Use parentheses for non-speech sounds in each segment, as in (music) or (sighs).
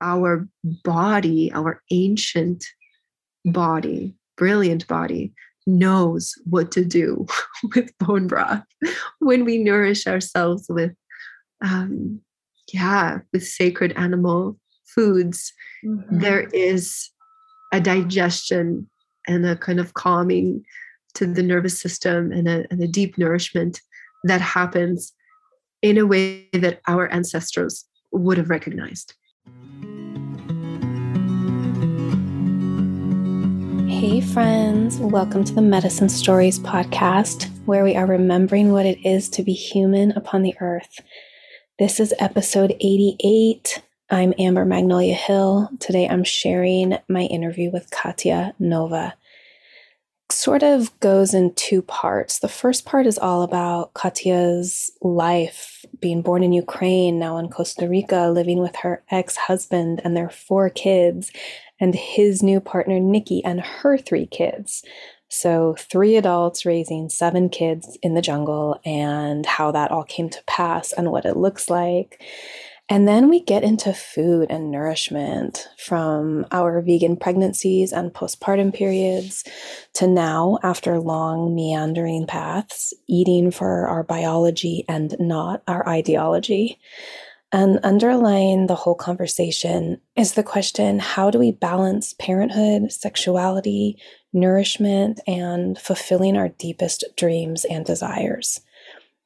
our body, our ancient body, brilliant body, knows what to do (laughs) with bone broth when we nourish ourselves with, um, yeah, with sacred animal foods. Mm-hmm. There is a digestion and a kind of calming to the nervous system and a, and a deep nourishment that happens in a way that our ancestors would have recognized. Hey, friends, welcome to the Medicine Stories podcast, where we are remembering what it is to be human upon the earth. This is episode 88. I'm Amber Magnolia Hill. Today I'm sharing my interview with Katya Nova sort of goes in two parts. The first part is all about Katya's life, being born in Ukraine, now in Costa Rica, living with her ex husband and their four kids, and his new partner, Nikki, and her three kids. So, three adults raising seven kids in the jungle, and how that all came to pass and what it looks like. And then we get into food and nourishment from our vegan pregnancies and postpartum periods to now, after long meandering paths, eating for our biology and not our ideology. And underlying the whole conversation is the question how do we balance parenthood, sexuality, nourishment, and fulfilling our deepest dreams and desires?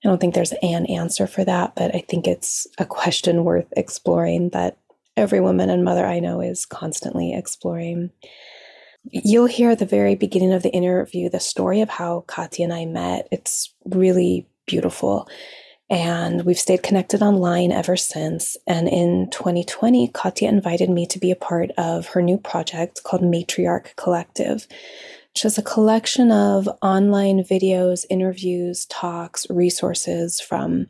I don't think there's an answer for that, but I think it's a question worth exploring that every woman and mother I know is constantly exploring. You'll hear at the very beginning of the interview the story of how Katya and I met. It's really beautiful. And we've stayed connected online ever since. And in 2020, Katya invited me to be a part of her new project called Matriarch Collective, which is a collection of online videos, interviews, talks, resources from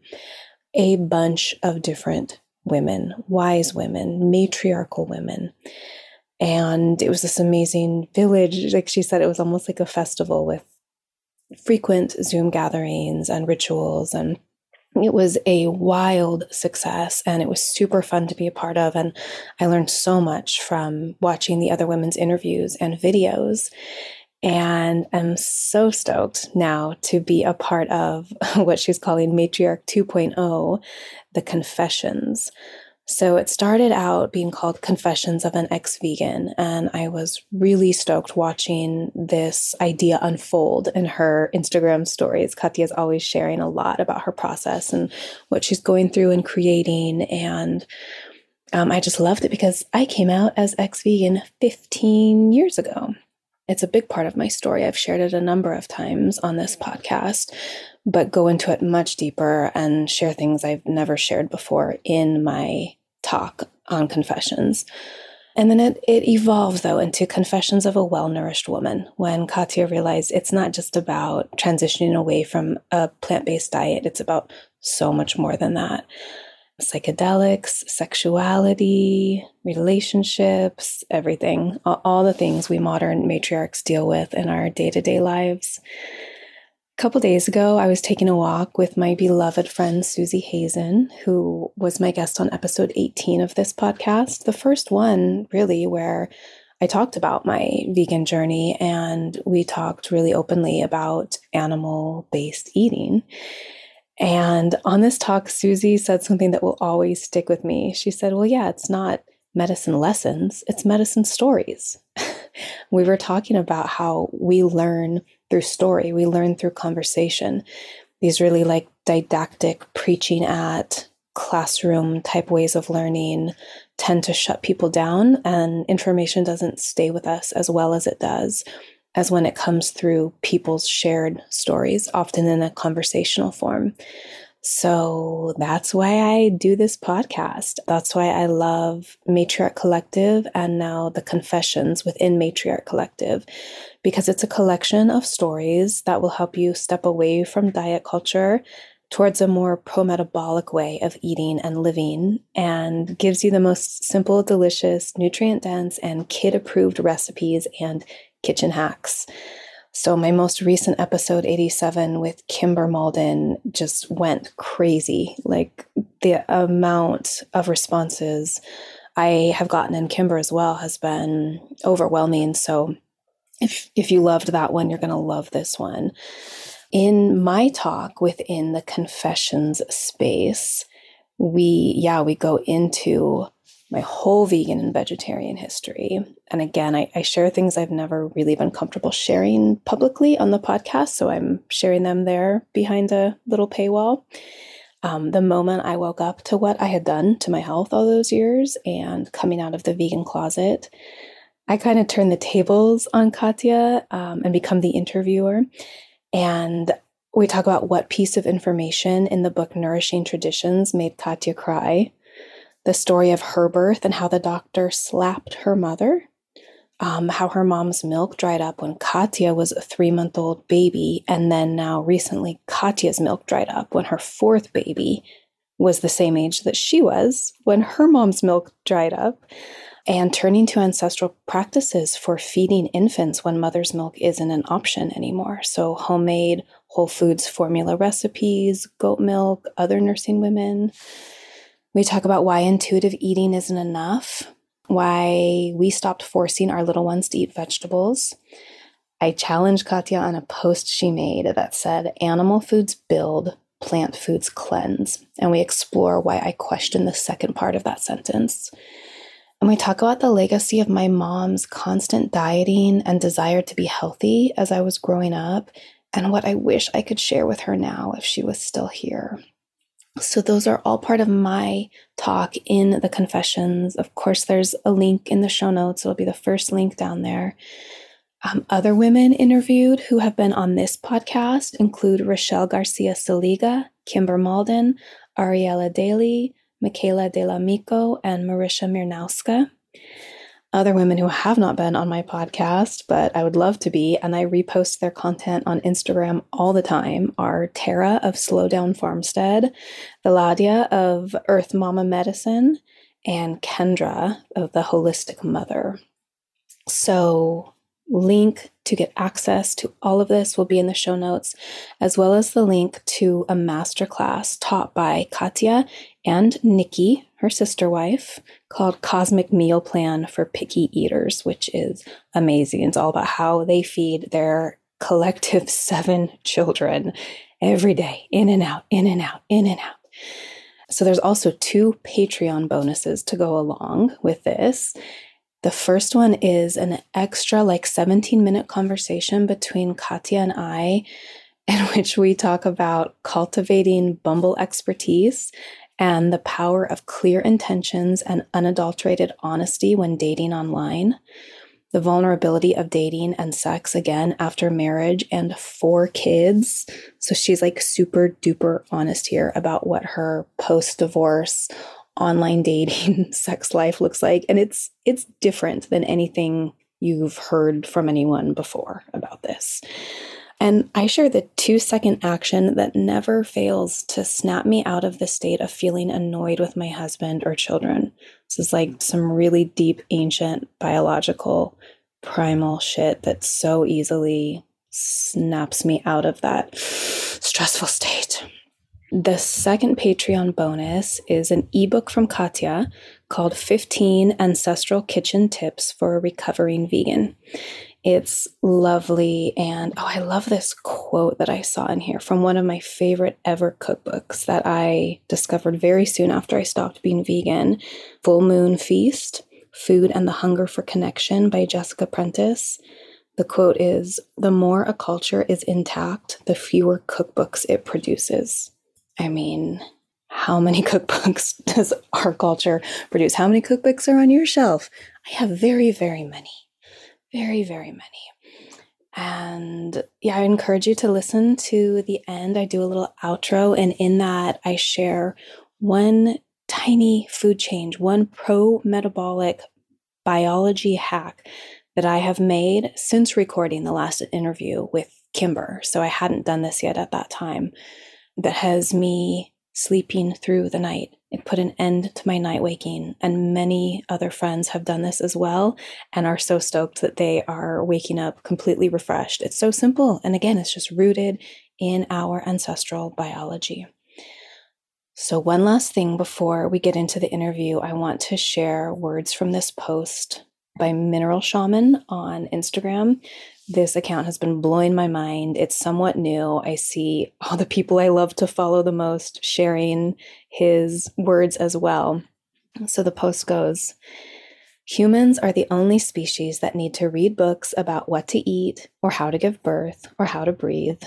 a bunch of different women, wise women, matriarchal women. And it was this amazing village. Like she said, it was almost like a festival with frequent Zoom gatherings and rituals. And it was a wild success and it was super fun to be a part of. And I learned so much from watching the other women's interviews and videos and I'm so stoked now to be a part of (laughs) what she's calling Matriarch 2.0, the Confessions. So it started out being called Confessions of an Ex Vegan, and I was really stoked watching this idea unfold in her Instagram stories. Katya is always sharing a lot about her process and what she's going through and creating. And um, I just loved it because I came out as ex vegan 15 years ago. It's a big part of my story. I've shared it a number of times on this podcast, but go into it much deeper and share things I've never shared before in my talk on confessions. And then it, it evolves, though, into Confessions of a Well Nourished Woman when Katya realized it's not just about transitioning away from a plant based diet, it's about so much more than that psychedelics, sexuality, relationships, everything, all, all, the things we modern matriarchs deal with in our day to day lives. A couple days ago, I was taking a walk with my beloved friend Susie Hazen, who was my guest on episode 18 of this podcast, the first one, really, where I talked about my vegan journey and we talked really openly about animal based eating. And on this talk, Susie said something that will always stick with me. She said, Well, yeah, it's not medicine lessons, it's medicine stories. (laughs) we were talking about how we learn through story, we learn through conversation. These really like didactic, preaching at classroom type ways of learning tend to shut people down, and information doesn't stay with us as well as it does as when it comes through people's shared stories, often in a conversational form. So that's why I do this podcast. That's why I love Matriarch Collective and now the Confessions within Matriarch Collective, because it's a collection of stories that will help you step away from diet culture towards a more pro metabolic way of eating and living and gives you the most simple, delicious, nutrient dense, and kid approved recipes and kitchen hacks. So, my most recent episode, 87, with Kimber Malden, just went crazy. Like the amount of responses I have gotten in Kimber as well has been overwhelming. So if if you loved that one, you're going to love this one. In my talk within the confessions space, we yeah, we go into my whole vegan and vegetarian history. And again, I, I, share things I've never really been comfortable sharing publicly on the podcast. So I'm sharing them there behind a little paywall. Um, the moment I woke up to what I had done to my health all those years and coming out of the vegan closet, I kind of turned the tables on Katya um, and become the interviewer. And we talk about what piece of information in the book Nourishing Traditions made Katya cry the story of her birth and how the doctor slapped her mother, um, how her mom's milk dried up when Katya was a three month old baby, and then now recently Katya's milk dried up when her fourth baby was the same age that she was when her mom's milk dried up. And turning to ancestral practices for feeding infants when mother's milk isn't an option anymore. So, homemade whole foods formula recipes, goat milk, other nursing women, we talk about why intuitive eating isn't enough, why we stopped forcing our little ones to eat vegetables. I challenged Katya on a post she made that said, Animal foods build, plant foods cleanse. And we explore why I question the second part of that sentence. And we talk about the legacy of my mom's constant dieting and desire to be healthy as I was growing up, and what I wish I could share with her now if she was still here. So, those are all part of my talk in the confessions. Of course, there's a link in the show notes, it'll be the first link down there. Um, other women interviewed who have been on this podcast include Rochelle Garcia Saliga, Kimber Malden, Ariella Daly, Michaela De La Mico, and Marisha Mirnowska other women who have not been on my podcast, but I would love to be, and I repost their content on Instagram all the time, are Tara of Slow Down Farmstead, Eladia of Earth Mama Medicine, and Kendra of The Holistic Mother. So, link to get access to all of this will be in the show notes, as well as the link to a masterclass taught by Katya and Nikki, her sister wife, called Cosmic Meal Plan for Picky Eaters, which is amazing. It's all about how they feed their collective (laughs) seven children every day, in and out, in and out, in and out. So there's also two Patreon bonuses to go along with this. The first one is an extra, like 17 minute conversation between Katya and I, (laughs) in which we talk about cultivating Bumble expertise and the power of clear intentions and unadulterated honesty when dating online, the vulnerability of dating and sex again after marriage and four kids. So she's like super duper honest here about what her post divorce online dating (laughs) sex life looks like and it's it's different than anything you've heard from anyone before about this. And I share the two second action that never fails to snap me out of the state of feeling annoyed with my husband or children. This is like some really deep, ancient, biological, primal shit that so easily snaps me out of that stressful state. The second Patreon bonus is an ebook from Katya called 15 Ancestral Kitchen Tips for a Recovering Vegan. It's lovely. And oh, I love this quote that I saw in here from one of my favorite ever cookbooks that I discovered very soon after I stopped being vegan Full Moon Feast Food and the Hunger for Connection by Jessica Prentice. The quote is The more a culture is intact, the fewer cookbooks it produces. I mean, how many (laughs) cookbooks does our culture produce? How many cookbooks are on your shelf? I have very, very many very, very many. And yeah, I encourage you to listen to the end. I do a little outro, and in that, I share one tiny food change, one pro metabolic biology hack that I have made since recording the last interview with Kimber. So I hadn't done this yet at that time, that has me sleeping through the night. It put an end to my night waking, and many other friends have done this as well and are so stoked that they are waking up completely refreshed. It's so simple. And again, it's just rooted in our ancestral biology. So, one last thing before we get into the interview, I want to share words from this post by Mineral Shaman on Instagram. This account has been blowing my mind. It's somewhat new. I see all the people I love to follow the most sharing his words as well. So the post goes Humans are the only species that need to read books about what to eat, or how to give birth, or how to breathe.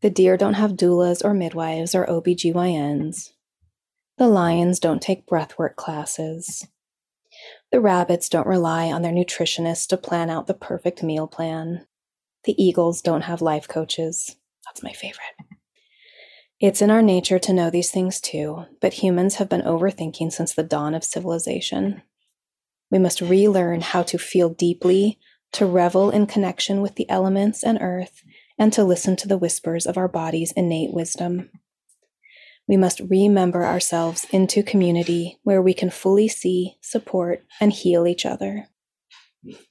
The deer don't have doulas or midwives or OBGYNs. The lions don't take breathwork classes. The rabbits don't rely on their nutritionists to plan out the perfect meal plan. The eagles don't have life coaches. That's my favorite. It's in our nature to know these things too, but humans have been overthinking since the dawn of civilization. We must relearn how to feel deeply, to revel in connection with the elements and earth, and to listen to the whispers of our body's innate wisdom. We must remember ourselves into community where we can fully see, support, and heal each other.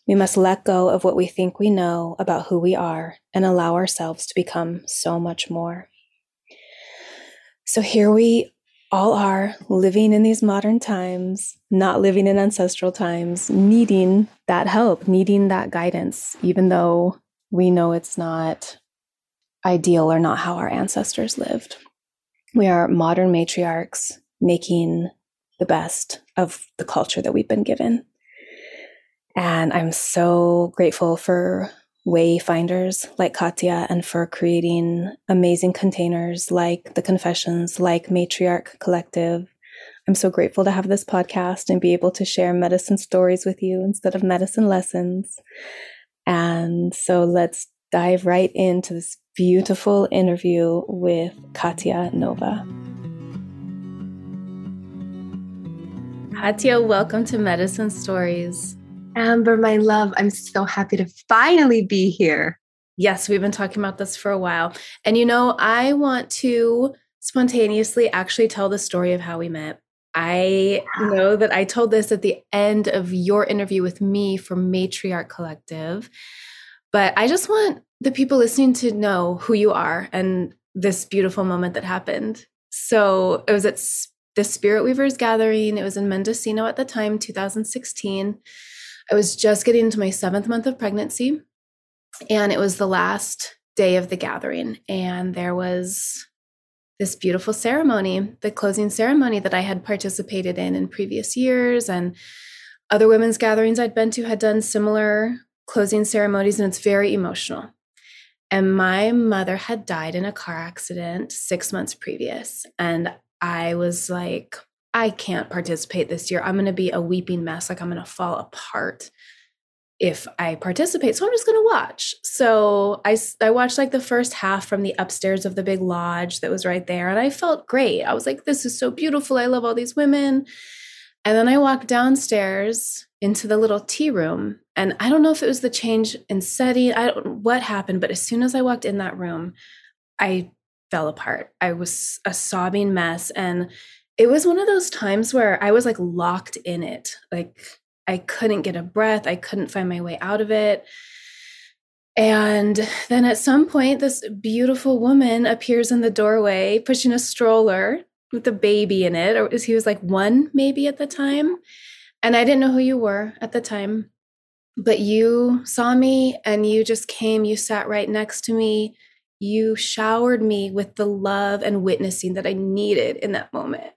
We must let go of what we think we know about who we are and allow ourselves to become so much more. So here we all are living in these modern times, not living in ancestral times, needing that help, needing that guidance, even though we know it's not ideal or not how our ancestors lived. We are modern matriarchs making the best of the culture that we've been given. And I'm so grateful for wayfinders like Katya and for creating amazing containers like the Confessions, like Matriarch Collective. I'm so grateful to have this podcast and be able to share medicine stories with you instead of medicine lessons. And so let's dive right into this beautiful interview with Katya Nova. Katya, welcome to Medicine Stories. Amber, my love, I'm so happy to finally be here. Yes, we've been talking about this for a while. And you know, I want to spontaneously actually tell the story of how we met. I know that I told this at the end of your interview with me for Matriarch Collective. But I just want the people listening to know who you are and this beautiful moment that happened. So it was at the Spirit Weavers gathering. It was in Mendocino at the time, 2016. I was just getting into my seventh month of pregnancy, and it was the last day of the gathering. And there was this beautiful ceremony, the closing ceremony that I had participated in in previous years. And other women's gatherings I'd been to had done similar closing ceremonies, and it's very emotional. And my mother had died in a car accident six months previous. And I was like, I can't participate this year. I'm going to be a weeping mess. Like, I'm going to fall apart if I participate. So I'm just going to watch. So I, I watched like the first half from the upstairs of the big lodge that was right there. And I felt great. I was like, this is so beautiful. I love all these women. And then I walked downstairs into the little tea room. And I don't know if it was the change in setting, I don't what happened, but as soon as I walked in that room, I fell apart. I was a sobbing mess. And it was one of those times where I was like locked in it. Like I couldn't get a breath, I couldn't find my way out of it. And then at some point, this beautiful woman appears in the doorway pushing a stroller with a baby in it. Or he was like one maybe at the time. And I didn't know who you were at the time, but you saw me and you just came, you sat right next to me. You showered me with the love and witnessing that I needed in that moment.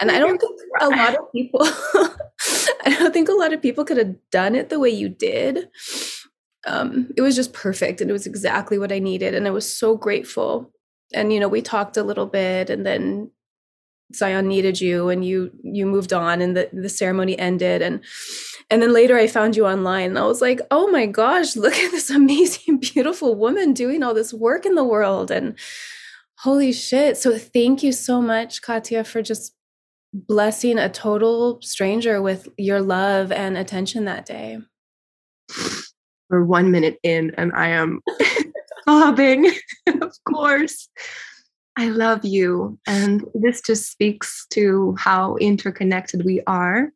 And I don't think a lot of (laughs) people, (laughs) I don't think a lot of people could have done it the way you did. Um, it was just perfect and it was exactly what I needed. And I was so grateful. And, you know, we talked a little bit and then Zion needed you and you you moved on and the, the ceremony ended and and then later I found you online and I was like, oh my gosh, look at this (laughs) amazing, beautiful woman doing all this work in the world. And holy shit. So thank you so much, Katya, for just blessing a total stranger with your love and attention that day. We're one minute in and I am (laughs) sobbing, (laughs) of course. I love you. And this just speaks to how interconnected we are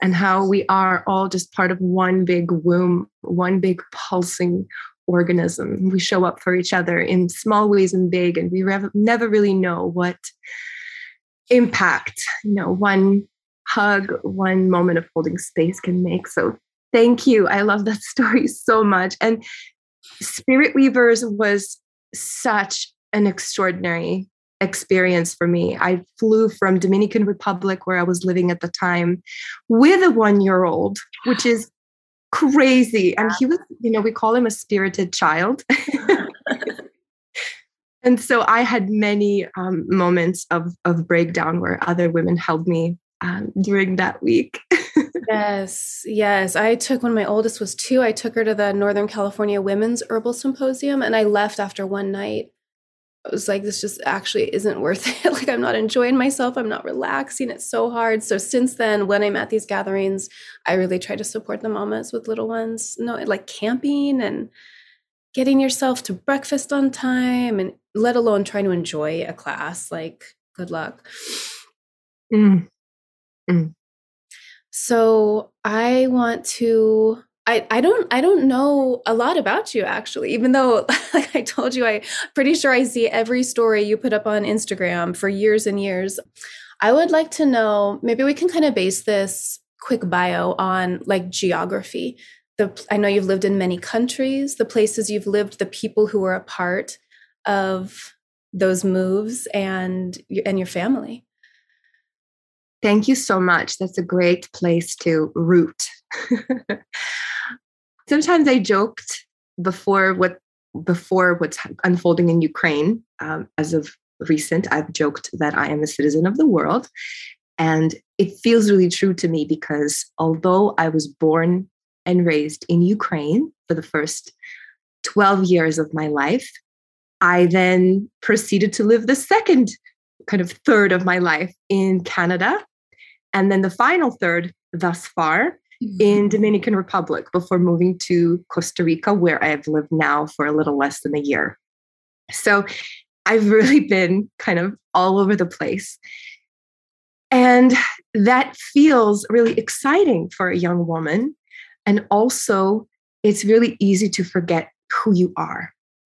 and how we are all just part of one big womb, one big pulsing organism. We show up for each other in small ways and big, and we rev- never really know what impact you know one hug one moment of holding space can make. So thank you. I love that (laughs) story so much. And spirit weavers was such an extraordinary experience for me. I flew from Dominican Republic where I was living at the time with a 1-year-old, which is crazy. And he was you know we call him a spirited child. (laughs) And so i had many um, moments of of breakdown where other women held me um, during that week. (laughs) Yes yes. I took when my oldest was two i took her to the northern california women's herbal symposium and i left after one night I was like, this just actually isn't worth (laughs) it. like, I'm not enjoying myself. I'm not relaxing. It's so hard. So, since then, when I'm at these gatherings, I really try to support the mamas with little ones. No, like camping and getting yourself to breakfast on time, and let alone trying to enjoy a class. Like, good luck. Mm. Mm. So, I want to I, I don't I don't know a lot about you actually, even though (laughs) like I told you, I pretty sure I see every story you put up on Instagram for years and years. I would like to know, maybe we can kind of base this quick bio on like geography. The I know you've lived in many countries, the places you've lived, the people who were a part of those moves and and your family. Thank you so much. That's a great place to root. (laughs) sometimes I joked before what before what's unfolding in Ukraine. Um, as of recent, I've joked that I am a citizen of the world, and it feels really true to me because although I was born and raised in Ukraine for the first 12 years of my life, I then proceeded to live the second kind of third of my life in Canada. And then the final third thus far in mm-hmm. Dominican Republic before moving to Costa Rica, where I have lived now for a little less than a year. So I've (laughs) really been kind of all over the place. And that feels really exciting for a young woman. And also, it's really easy to forget who you are.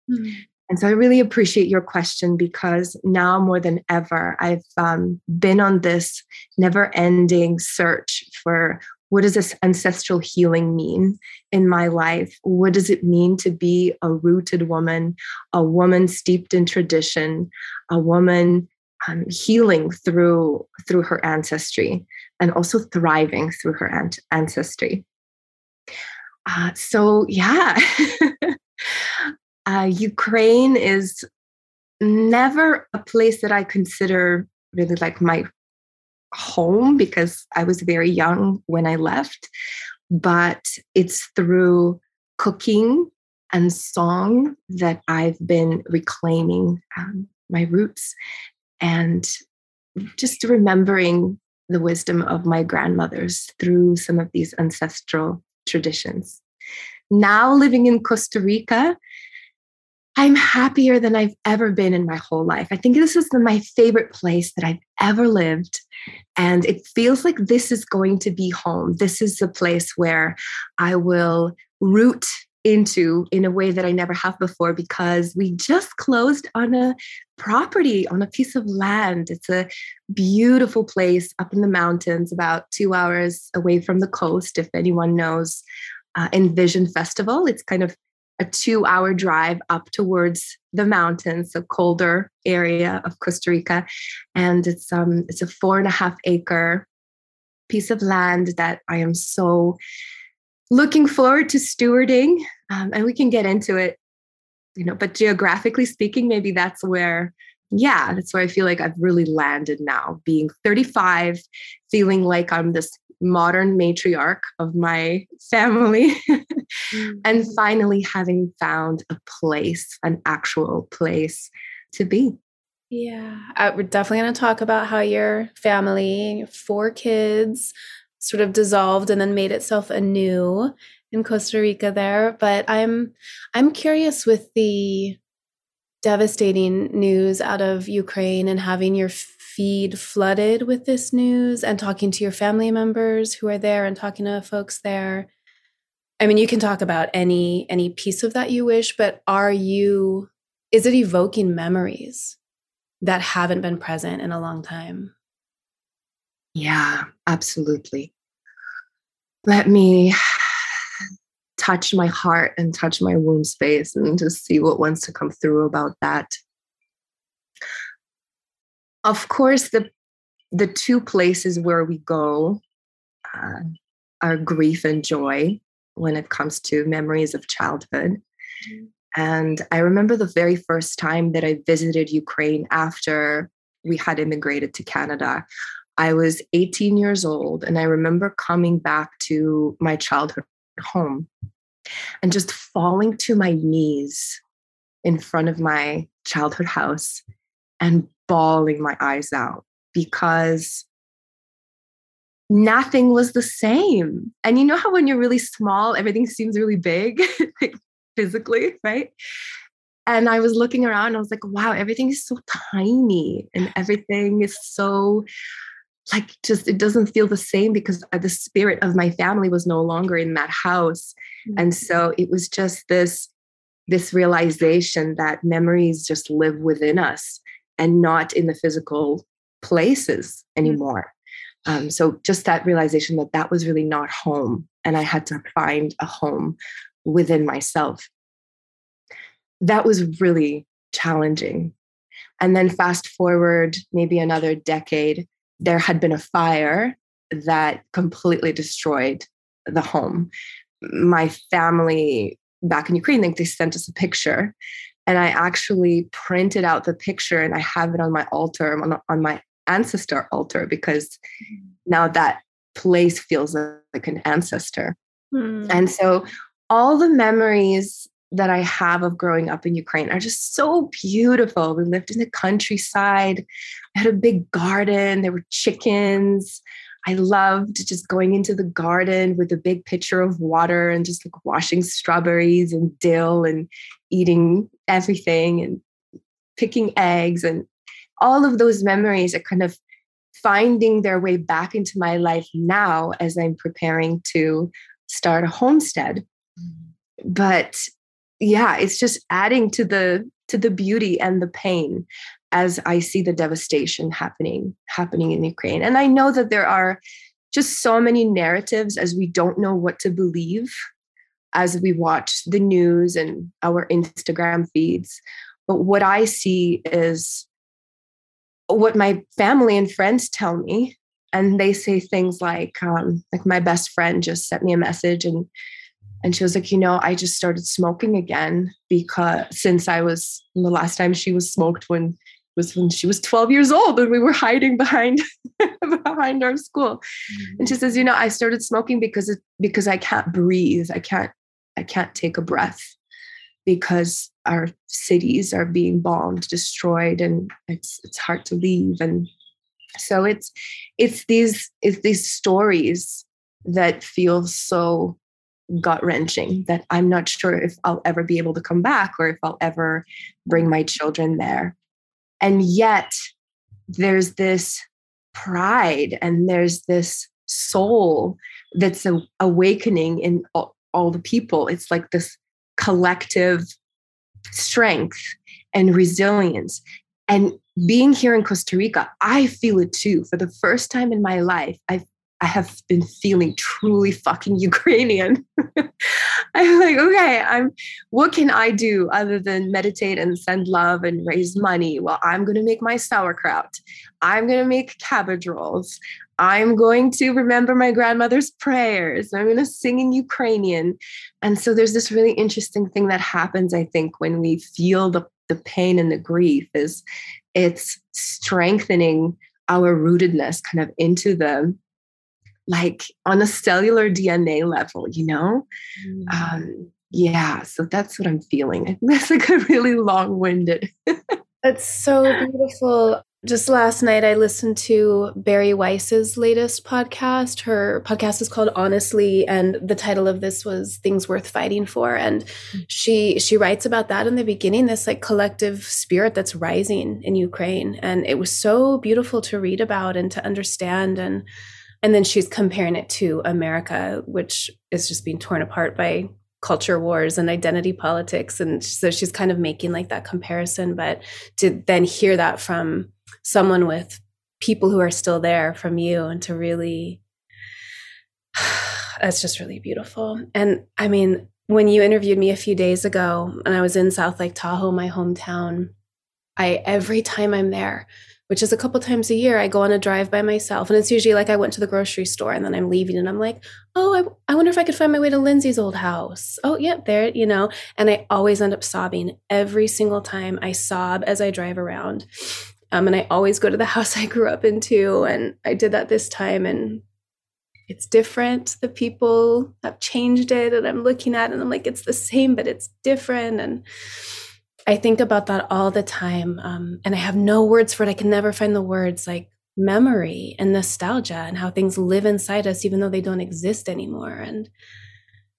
Mm. And so I really appreciate your question because now more than ever, I've um, been on this never ending search for what does this ancestral healing mean in my life? What does it mean to be a rooted woman, a woman steeped in tradition, a woman um, healing through through her ancestry and also thriving through her an- ancestry? Uh, so yeah, (laughs) uh, Ukraine is never a place that I consider really like my home because I was very young when I left, but it's through cooking and song that I've been reclaiming um, my roots and just remembering the wisdom of my grandmothers through some of these ancestral traditions. Now living in Costa Rica, I'm happier than I've ever been in my whole life. I think this is my favorite place that I've ever lived. And it feels like this is going to be home. This is the place where I will root into in a way that I never have before because we just closed on a property on a piece of land. It's a beautiful place up in the mountains, about two hours away from the coast. If anyone knows uh, Envision Festival, it's kind of a two hour drive up towards the mountains, a colder area of Costa Rica. And it's um it's a four and a half acre piece of land that I am so looking forward to stewarding. Um, and we can get into it, you know, but geographically speaking, maybe that's where yeah, that's where I feel like I've really landed now, being 35, feeling like I'm this modern matriarch of my family. mm-hmm. (laughs) And finally, having found a place, an actual place to be. Yeah, uh, we're definitely going to talk about how your family, four kids, sort of dissolved and then made itself anew in Costa Rica there. But I'm I'm curious with the devastating news out of Ukraine and having your feed flooded with this news and talking to your family members who are there and talking to folks there. I mean, you can talk about any any piece of that you wish, but are you is it evoking memories that haven't been present in a long time? Yeah, absolutely. Let me touch my heart and touch my womb space and just see what wants to come through about that. Of course, the the two places where we go uh, are grief and joy when it comes to memories of childhood. Mm-hmm. And I remember the very first time that I visited Ukraine after we had immigrated to Canada. I was 18 years old, and I remember coming back to my childhood home and just falling to my knees in front of my childhood house and bawling my eyes out because nothing was the same. And you know how when you're really small, everything seems really big, (laughs) like physically, right? And I was looking around, I was like, wow, everything is so tiny and everything is so like just it doesn't feel the same because the spirit of my family was no longer in that house mm-hmm. and so it was just this this realization that memories just live within us and not in the physical places mm-hmm. anymore. Um, so just that realization that that was really not home and i had to find a home within myself. That was really challenging. And then fast forward maybe another decade there had been a fire that completely destroyed the home. My family back in ukraine they, they sent us a picture and i actually printed out the picture and i have it on my altar on, on my ancestor altar because now that place feels like an ancestor. Mm. And so all the memories that I have of growing up in Ukraine are just so beautiful. We lived in the countryside. I had a big garden. There were chickens. I loved just going into the garden with a big pitcher of water and just like washing strawberries and dill and eating everything and picking eggs and all of those memories are kind of finding their way back into my life now as I'm preparing to start a homestead. Mm-hmm. But yeah, it's just adding to the to the beauty and the pain as I see the devastation happening happening in Ukraine. And I know that there are just so many narratives as we don't know what to believe as we watch the news and our Instagram feeds. But what I see is what my family and friends tell me and they say things like um, like my best friend just sent me a message and and she was like you know i just started smoking again because since i was the last time she was smoked when was when she was 12 years old and we were hiding behind (laughs) behind our school mm-hmm. and she says you know i started smoking because it because i can't breathe i can't i can't take a breath because our cities are being bombed, destroyed, and it's it's hard to leave. And so it's it's these it's these stories that feel so gut wrenching that I'm not sure if I'll ever be able to come back or if I'll ever bring my children there. And yet there's this pride and there's this soul that's a, awakening in all, all the people. It's like this collective strength and resilience. And being here in Costa Rica, I feel it too. For the first time in my life, I've I have been feeling truly fucking Ukrainian. (laughs) I'm like, okay, I'm what can I do other than meditate and send love and raise money? Well, I'm gonna make my sauerkraut. I'm gonna make cabbage rolls. I'm going to remember my grandmother's prayers. I'm going to sing in Ukrainian. And so there's this really interesting thing that happens, I think, when we feel the, the pain and the grief is it's strengthening our rootedness kind of into the like on a cellular DNA level, you know? Mm. Um, yeah, so that's what I'm feeling. (laughs) That's like a really long winded. (laughs) That's so beautiful just last night I listened to Bari Weiss's latest podcast. Her podcast is called Honestly and the title of this was Things Worth Fighting For and she she writes about that in the beginning this like collective spirit that's rising in Ukraine and it was so beautiful to read about and to understand and and then she's comparing it to America which is just being torn apart by culture wars and identity politics and so she's kind of making like that comparison but to then hear that from someone with people who are still there from you and to really (sighs) that's just really beautiful. And I mean, when you interviewed me a few days ago and I was in South Lake Tahoe, my hometown, I every time I'm there, which is a couple times a year, I go on a drive by myself. And it's usually like I went to the grocery store and then I'm leaving and I'm like, oh, I, I wonder if I could find my way to Lindsay's old house. Oh, yep, yeah, there, you know. And I always end up sobbing every single time I sob as I drive around. Um, and I always go to the (laughs) house I grew up into. And I did that this time. And it's different. The people have changed it. And I'm looking at it and I'm like, it's the same, but it's different. And I think about that all the time. Um, and I have no words for it. I can never find the words like memory and nostalgia and how things live inside us, even though they don't exist anymore. And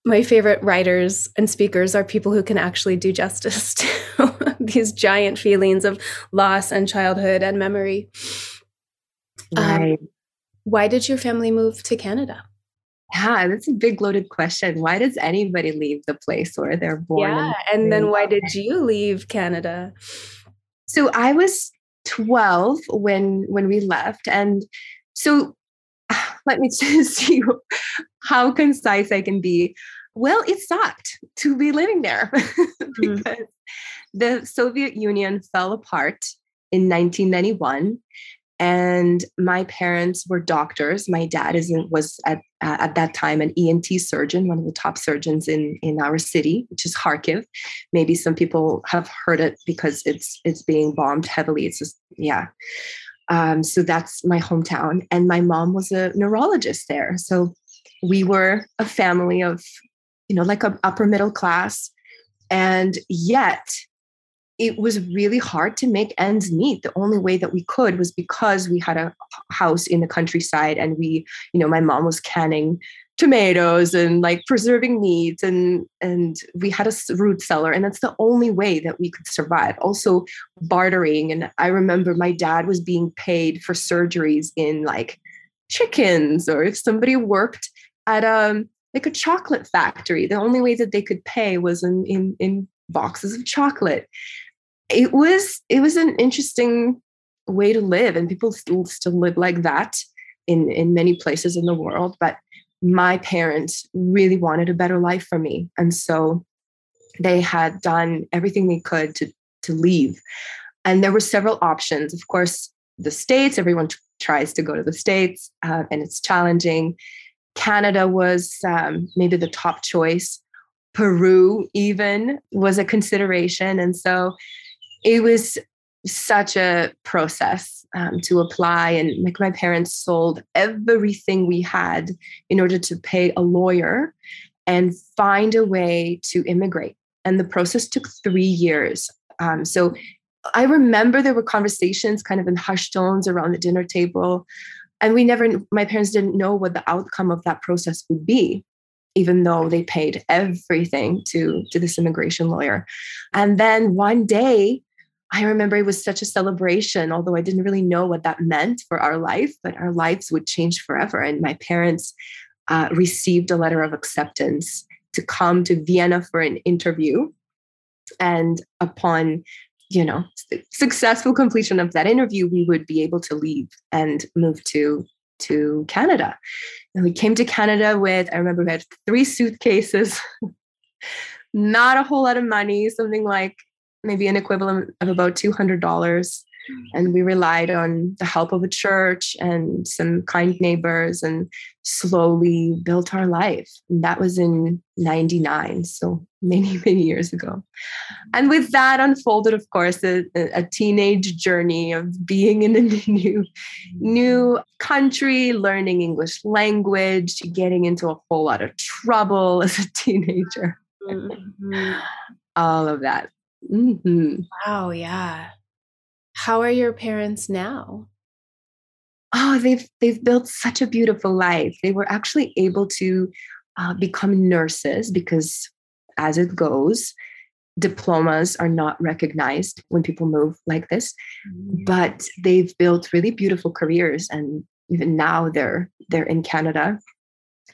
my favorite writers and speakers are people who can actually do justice (laughs) to these giant feelings of loss and childhood and memory. Um, right. Um, why did your family move to Canada? Yeah, that's a big loaded question. Why does anybody leave the place where they're born? Yeah, and, and then why did you leave Canada? So I was 12 when when we left and so (sighs) let me (laughs) see how concise I can be. Well, it sucked to be living there mm-hmm. (laughs) because mm. the Soviet Union fell apart in 1991 and my parents were doctors. My dad is in, was at uh, at that time an ENT surgeon, one of the top surgeons in in our city, which is Kharkiv. Maybe some people have heard it because it's it's being bombed heavily. It's just yeah. Um, so that's my hometown, and my mom was a neurologist there. So we were a family of, you know, like a upper middle class, and yet it was really hard to make ends meet. The only way that we could was because we had a house in the countryside and we, you know, my mom was canning tomatoes and like preserving meats and and we had a root cellar and that's the only way that we could survive. Also bartering and i remember my dad was being paid for surgeries in like chickens or if somebody worked at um, like a chocolate factory. The only way that they could pay was in in in boxes of chocolate it was it was an interesting way to live and people still still live like that in in many places in the world but my parents really wanted a better life for me and so they had done everything they could to to leave. And there were several options. Of course the states everyone t- tries to go to the states uh, and it's challenging. Canada was um, maybe the top choice. Peru even was a consideration and so it was such a process um, to apply and like my parents sold everything we had in order to pay a lawyer and find a way to immigrate. And the process took three years. Um, so i remember there were conversations kind of in hushed tones around the dinner table and we never my parents didn't know what the outcome of that process would be even though they paid everything to to this immigration lawyer. And then one day I remember it was such a celebration, although I didn't really know what that meant for our life, but our lives would change forever. And my parents uh, received a letter of acceptance to come to Vienna for an interview. And upon you know successful completion of that interview we would be able to leave and move to to canada and we came to canada with i remember we had three suitcases (laughs) not a whole lot of money something like maybe an equivalent of about $200 and we relied on the help of a church and some kind neighbors and slowly built our life. And that was in 99 so many (laughs) many years ago. And with that unfolded of course a, a teenage journey of being in a (laughs) new new country learning english language getting into a whole lot of trouble (laughs) as a teenager. Mm-hmm. all of that Mm-hmm. Wow, yeah. How are your parents now? Oh, they've they've built such a beautiful life. They were actually able to uh, become nurses because, as it goes, diplomas are not recognized when people move like this. Mm-hmm. But they've built really beautiful careers, and even now they're they're in Canada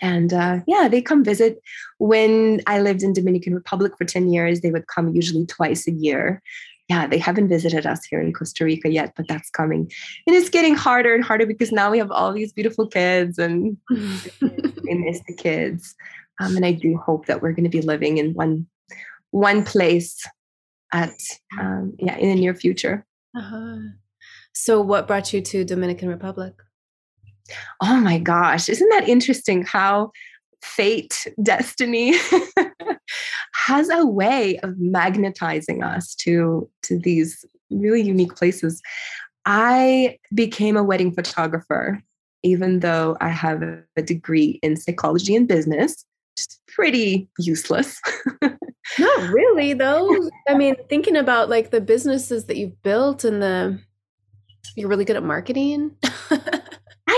and uh, yeah they come visit when i lived in dominican republic for 10 years they would come usually twice a year yeah, they haven't visited us here in Costa Rica yet, but that's coming. And it's getting harder and harder because now we have all these beautiful kids and (laughs) we miss the kids. Um, and I do hope that we're going to be living in one one place at um, yeah in the near future. Uh-huh. So, what brought you to Dominican Republic? Oh my gosh, isn't that interesting how fate, destiny (laughs) has a way of magnetizing us to, to these really unique places. I became a wedding photographer, even though I have a degree in psychology and business. Just pretty useless. (laughs) Not really, though. I mean, thinking about like the businesses that you've built and the you're really good at marketing. (laughs)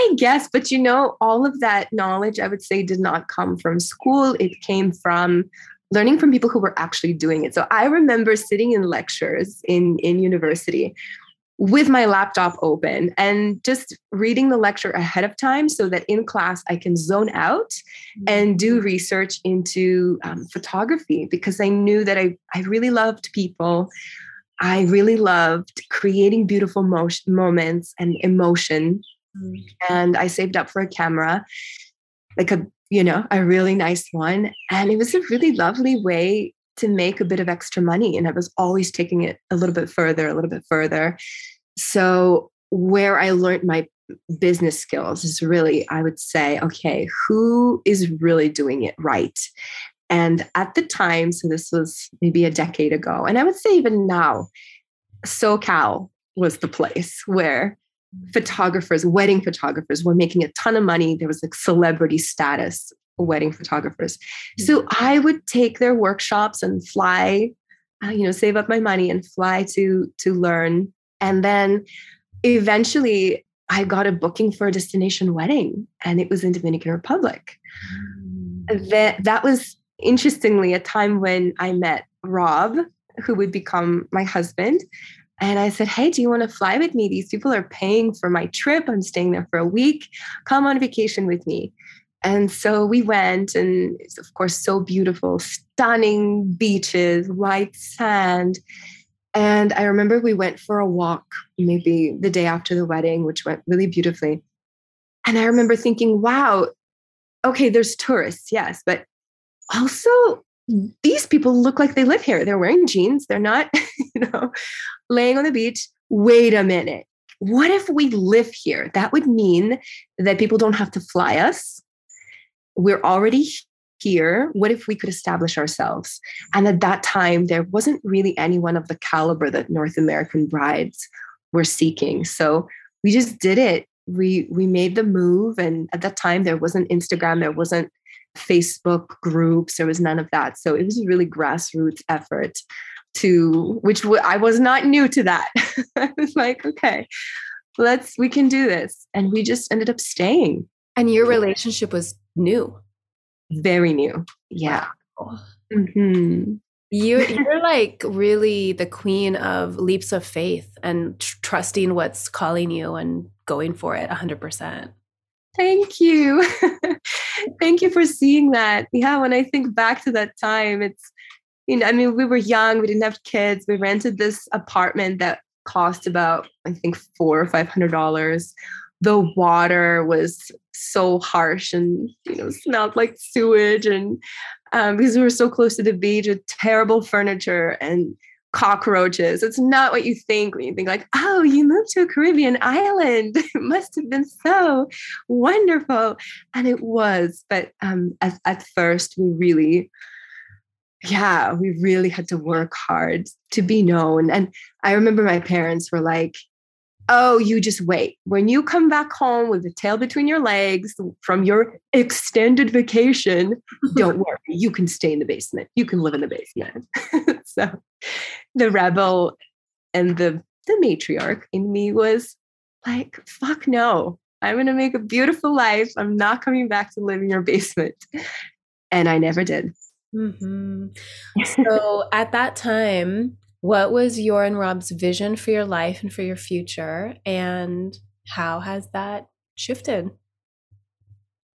I guess, but you know, all of that knowledge, I would say, did not come from school. It came from learning from people who were actually doing it. So I remember sitting in lectures in, in university with my laptop open and just reading the lecture ahead of time so that in class I can zone out and do research into um, photography because I knew that I, I really loved people. I really loved creating beautiful mo- moments and emotion And I saved up for a camera, like a, you know, a really nice one. And it was a really lovely way to make a bit of extra money. And I was always taking it a little bit further, a little bit further. So, where I learned my business skills is really, I would say, okay, who is really doing it right? And at the time, so this was maybe a decade ago, and I would say even now, SoCal was the place where photographers, wedding photographers were making a ton of money. There was like celebrity status wedding photographers. So mm-hmm. I would take their workshops and fly, uh, you know, save up my money and fly to to learn. And then eventually I got a booking for a destination wedding and it was in Dominican Republic. Mm. That that was interestingly a time when I met Rob, who would become my husband. And I said, Hey, do you want to fly with me? These people are paying for my trip. I'm staying there for a week. Come on vacation with me. And so we went, and it's, of course, so beautiful, stunning beaches, white sand. And I remember we went for a walk maybe the day after the wedding, which went really beautifully. And I remember thinking, wow, okay, there's tourists, yes, but also Mm. these people look like they live here. They're wearing jeans. They're not, (laughs) you know, laying on the beach. Wait a minute. What if we live here? That would mean that people don't have to fly us. We're already here. What if we could establish ourselves? And at that time, there wasn't really anyone of the caliber that North American brides were seeking. So we just did it. We we made the move, and at that time, there wasn't Instagram. There wasn't Facebook groups. There was none of that. So it was a really grassroots effort to which w- I was not new to that. (laughs) I was like, okay, let's we can do this, and we just ended up staying. And your relationship was new, very new. Yeah. Wow. Mm-hmm. You, you're like really the queen of leaps of faith and tr- trusting what's calling you and going for it 100%. Thank you. (laughs) Thank you for seeing that. Yeah, when I think back to that time, it's, you know, I mean, we were young, we didn't have kids. We rented this apartment that cost about, I think, four or five hundred dollars. The water was so harsh and you know smelled like sewage, and um, because we were so close to the beach, with terrible furniture and cockroaches. It's not what you think when you think like, oh, you moved to a Caribbean island. (laughs) It must have been so wonderful. And it was. But um, at, at first, we really, yeah, we really had to work hard to be known. And I remember my parents were like, Oh, you just wait. When you come back home with the tail between your legs from your extended vacation, (laughs) don't worry. You can stay in the basement. You can live in the basement. (laughs) so the rebel and the the matriarch in me was like, fuck no. I'm gonna make a beautiful life. I'm not coming back to live in your basement. And I never did. Mm-hmm. (laughs) So at that time, what was your and Rob's vision for your life and for your future? And how has that shifted?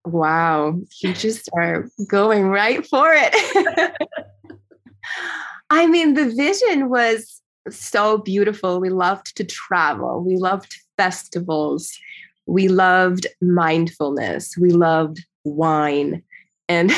Wow, you just are going right for it. (laughs) I mean, the vision was so beautiful. We loved to travel. We loved festivals. We loved mindfulness. We loved wine. And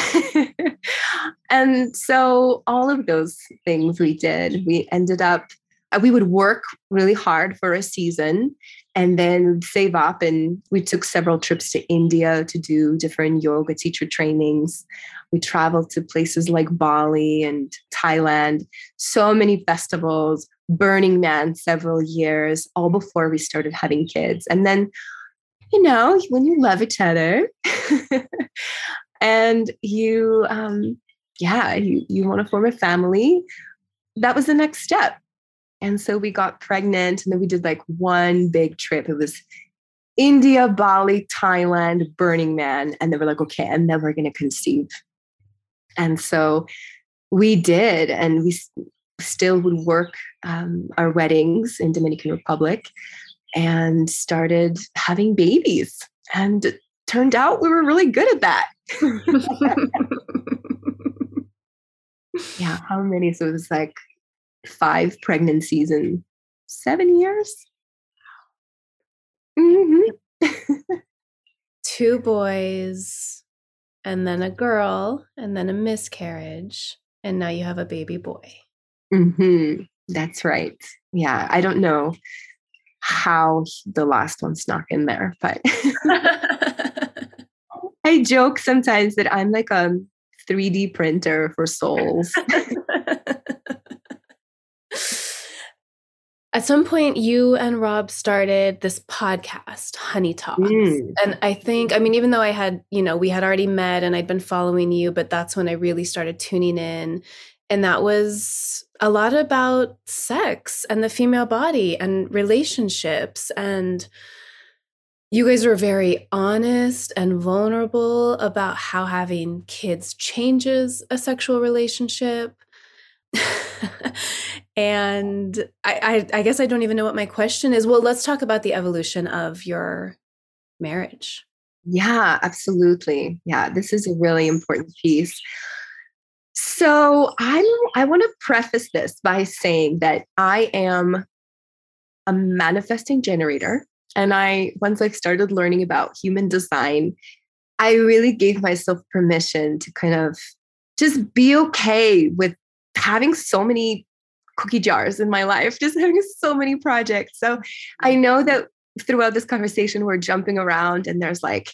(laughs) and so all of those things we did. We ended up uh, we would work really hard for a season and then save up and we took several trips to india to do different yoga teacher trainings we traveled to places like bali and thailand so many festivals burning man several years all before we started having kids and then you know when you love each other (laughs) and you um yeah you, you want to form a family that was the next step and so we got pregnant and then we did like one big trip. It was India, Bali, Thailand, Burning Man. And they were like, okay, and then we're going to conceive. And so we did. And we still would work um, our weddings in Dominican Republic and started having babies. And turned out we were really good at that. (laughs) yeah, how many? So it was like five pregnancies in seven years. Mm-hmm. Two boys, and then a girl, and then a miscarriage, and now you have a baby boy. Mm-hmm. That's right. Yeah, I don't know how the last one snuck in there, but (laughs) I joke sometimes that I'm like a 3D printer for souls. (laughs) At some point, you and Rob started this podcast, Honey Talks. Mm. And I think, I mean, even though I had, you know, we had already met and I'd been following you, but that's when I really started tuning in. And that was a lot about sex and the female body and relationships. And you guys were very honest and vulnerable about how having kids changes a sexual relationship. (laughs) and I, I, I guess I don't even know what my question is. Well, let's talk about the evolution of your marriage. Yeah, absolutely. Yeah, this is a really important piece. So I'm I want to preface this by saying that I am a manifesting generator. And I once I started learning about human design, I really gave myself permission to kind of just be okay with having so many cookie jars in my life, (laughs) just having so many projects. So I know that throughout this conversation, we're jumping around and there's like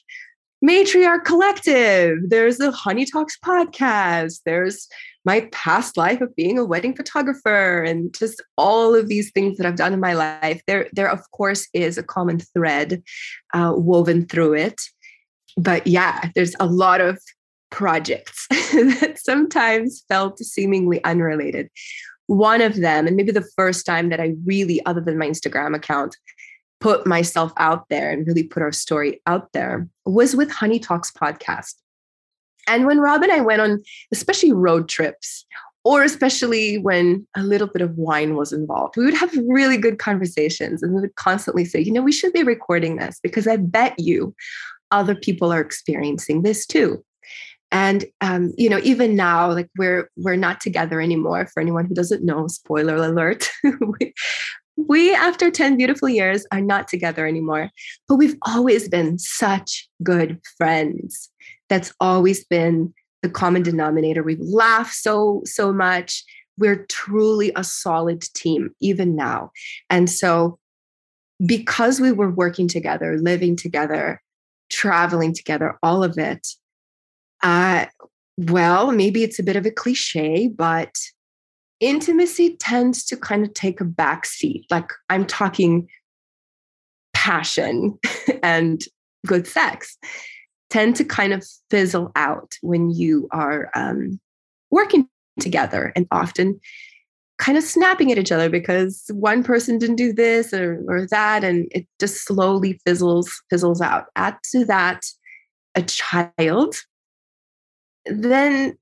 Matriarch Collective, there's the Honey Talks podcast, there's my past life of being a wedding photographer and just all of these things that I've done in my life. There, there of course is a common thread uh, woven through it. But yeah, there's a lot of projects (laughs) that sometimes felt seemingly unrelated. One of them, and maybe the first time that I really, other than my Instagram account, put myself out there and really put our story out there was with Honey Talks podcast. And when Rob and I went on, especially road trips, or especially when a little bit of wine was involved, we would have really good conversations and we would constantly say, you know, we should be recording this because I bet you other people are experiencing this too. And um, you know even now like we're we're not together anymore. For anyone who doesn't know spoiler alert (laughs) we, we after 10 beautiful years are not together anymore. But we've always been such good friends that's always been the common denominator. We've laughed so so much. We're truly a solid team even now. And so because we were working together living together traveling together all of it uh, well, maybe it's a bit of a cliche, but intimacy tends to kind of take a back seat. Like I'm talking passion (laughs) and good sex tend to kind of fizzle out when you are um, working together and often kind of snapping at each other because one person didn't do this or, or that and it just slowly fizzles fizzles out add to that a child then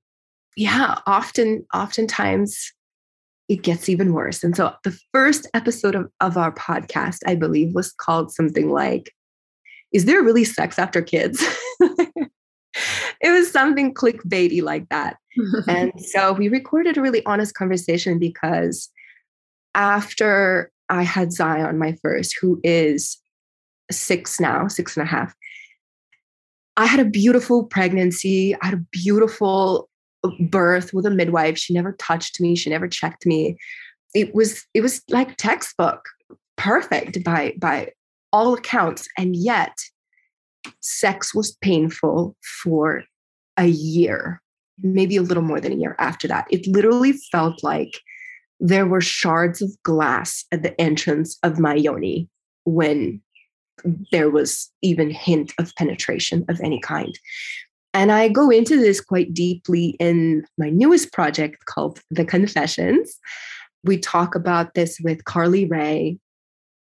yeah, often, oftentimes it gets even worse. And so the first episode of, of our podcast, I believe, was called something like, Is there really sex after kids? (laughs) it was something clickbaity like that. and (laughs) so we recorded a really honest conversation because after I had Zion, my first, who is six now, six and a half, I had a beautiful pregnancy. I had a beautiful uh, birth with a midwife. She never touched me. She never checked me. It was it was like textbook, perfect by by all accounts. And yet, sex was painful for a year, maybe a little more than a year after that. It literally felt like there were shards of glass at the entrance of my yoni when there was even hint of penetration of any kind. And I go into this quite deeply in my newest project called The Confessions. We talk about this with Carly Ray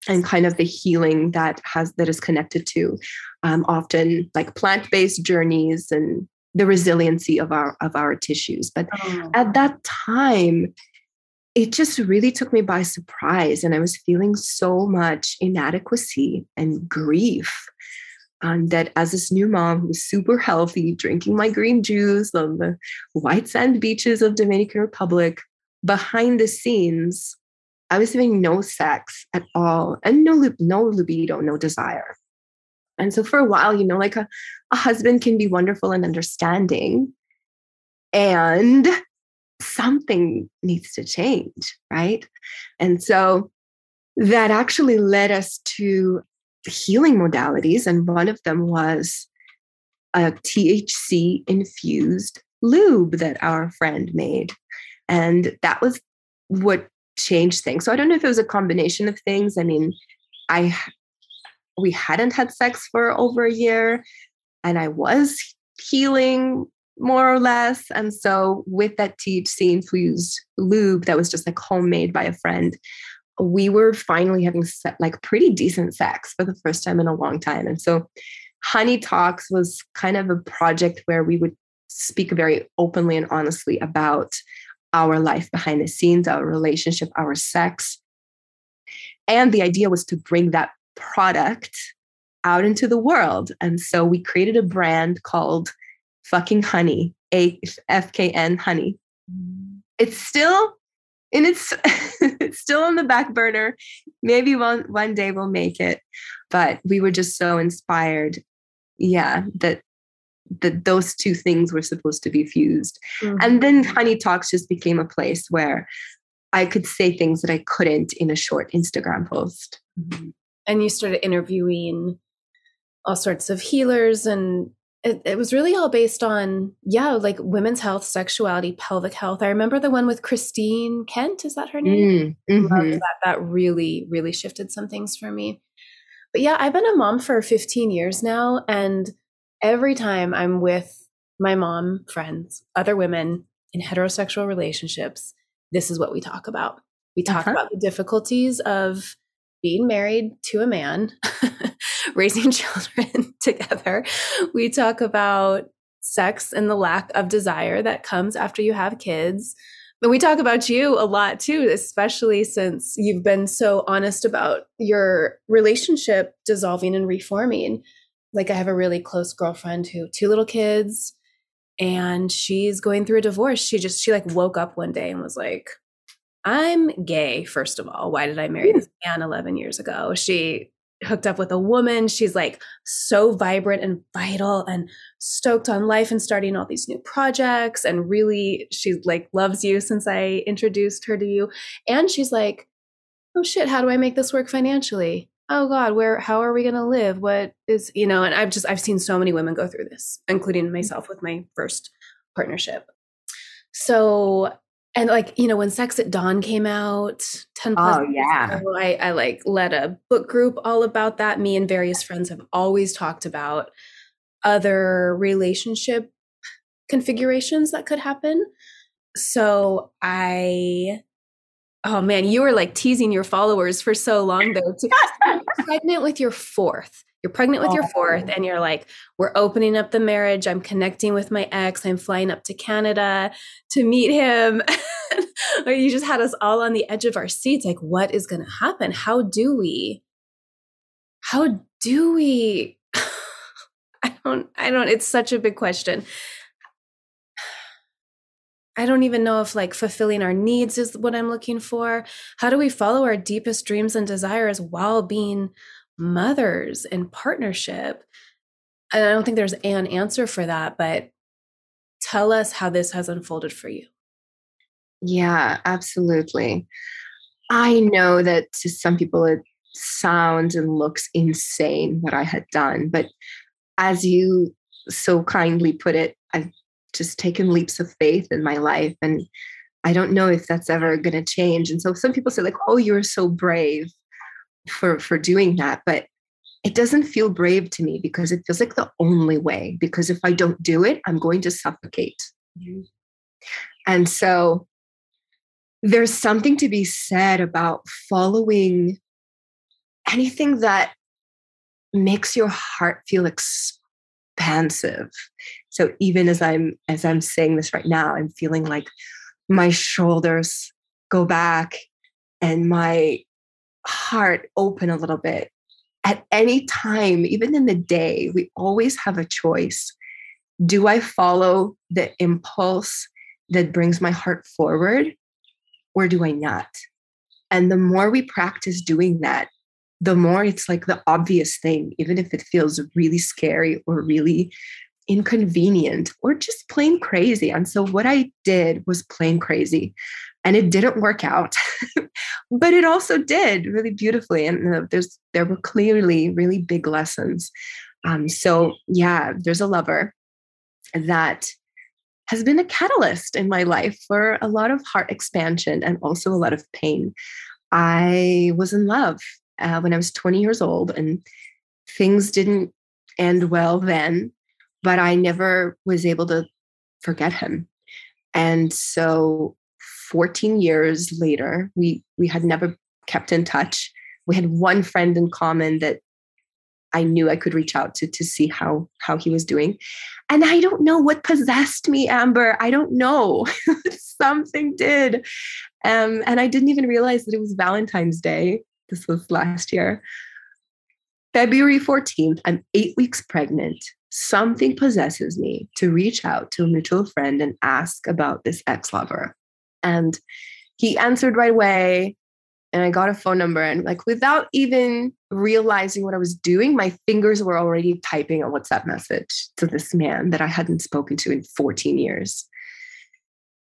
and kind of the healing that has that is connected to um, often like plant-based journeys and the resiliency of our of our tissues. But oh. at that time, it just really took me by surprise. And I was feeling so much inadequacy and grief. Um, that as this new mom who's super healthy, drinking my green juice on the white sand beaches of Dominican Republic, behind the scenes, I was having no sex at all and no, no libido, no desire. And so for a while, you know, like a, a husband can be wonderful and understanding. And something needs to change, right? And so that actually led us to healing modalities. And one of them was a THC infused lube that our friend made. And that was what changed things. So I don't know if it was a combination of things. I mean, I we hadn't had sex for over a year and I was healing more or less. And so, with that THC infused lube that was just like homemade by a friend, we were finally having like pretty decent sex for the first time in a long time. And so, Honey Talks was kind of a project where we would speak very openly and honestly about our life behind the scenes, our relationship, our sex. And the idea was to bring that product out into the world. And so we created a brand called fucking honey, A F K N honey. Mm-hmm. It's still and it's (laughs) it's still on the back burner. Maybe one one day we'll make it. But we were just so inspired. Yeah, that that those two things were supposed to be fused. Mm-hmm. And then Honey Talks just became a place where I could say things that I couldn't in a short Instagram post. Mm-hmm. And you started interviewing all sorts of healers and it, it, was really all based on yeah like women's health sexuality pelvic health i remember the one with christine kent is that her name mm, mm-hmm. that. that really really shifted some things for me but yeah i've been a mom for 15 years now and every time i'm with my mom friends other women in heterosexual relationships this is what we talk about we talk uh-huh. about the difficulties of being married to a man (laughs) raising children (laughs) together. We talk about sex and the lack of desire that comes after you have kids. But we talk about you a lot too, especially since you've been so honest about your relationship dissolving and reforming. Like I have a really close girlfriend who two little kids and she's going through a divorce. She just she like woke up one day and was like, I'm gay, first of all. Why did I marry hmm. this man 11 years ago? She hooked up with a woman. She's like so vibrant and vital and stoked on life and starting all these new projects. And really, she like loves you since I introduced her to you. And she's like, oh shit, how do I make this work financially? Oh God, where, how are we going to live? What is, you know, and I've just, I've seen so many women go through this, including mm-hmm. myself with my first partnership. So and like you know when sex at dawn came out 10 plus oh yeah ago, I, I like led a book group all about that me and various friends have always talked about other relationship configurations that could happen so i oh man you were like teasing your followers for so long though to (laughs) pregnant with your fourth. You're pregnant with oh. your fourth and you're like we're opening up the marriage. I'm connecting with my ex. I'm flying up to canada to meet him. (laughs) Or you just had us all on the edge of our seats like what is going to happen? How do we how do we? (laughs) I don't i don't it's such a big question I don't even know if like fulfilling our needs is what I'm looking for. How do we follow our deepest dreams and desires while being mothers in partnership? And I don't think there's an answer for that, but tell us how this has unfolded for you. Yeah, absolutely. I know that to some people it sounds and looks insane what I had done, but as you so kindly put it, just taken leaps of faith in my life and I don't know if that's ever going to change. And so some people say like, "Oh, you're so brave for for doing that." But it doesn't feel brave to me because it feels like the only way because if I don't do it, I'm going to suffocate. Mm-hmm. And so there's something to be said about following anything that makes your heart feel expansive. So even as i'm as i'm saying this right now i'm feeling like my shoulders go back and my heart open a little bit. At any time even in the day we always have a choice. Do i follow the impulse that brings my heart forward or do I not? And the more we practice doing that, the more it's like the obvious thing, even if it feels really scary or really inconvenient or just plain crazy. And so what I did was plain crazy and it didn't work out, (laughs) but it also did really beautifully. And there's, there were clearly really big lessons. Um, so yeah, there's a lover that has been a catalyst in my life for a lot of heart expansion and also a lot of pain. I was in love uh, when I was 20 years old, and things didn't end well then, but I never was able to forget him. And so 14 years later, we we had never kept in touch. We had one friend in common that I knew I could reach out to to see how how he was doing. And I don't know what possessed me, Amber. I don't know. (laughs) Something did. Um, and I didn't even realize that it was Valentine's Day. This was last year. February 14th, I'm eight weeks pregnant. Something possesses me to reach out to a mutual friend and ask about this ex lover. And he answered right away and I got a phone number and like without even realizing what I was doing, my fingers were already typing a WhatsApp message to this man that I hadn't spoken to in 14 years.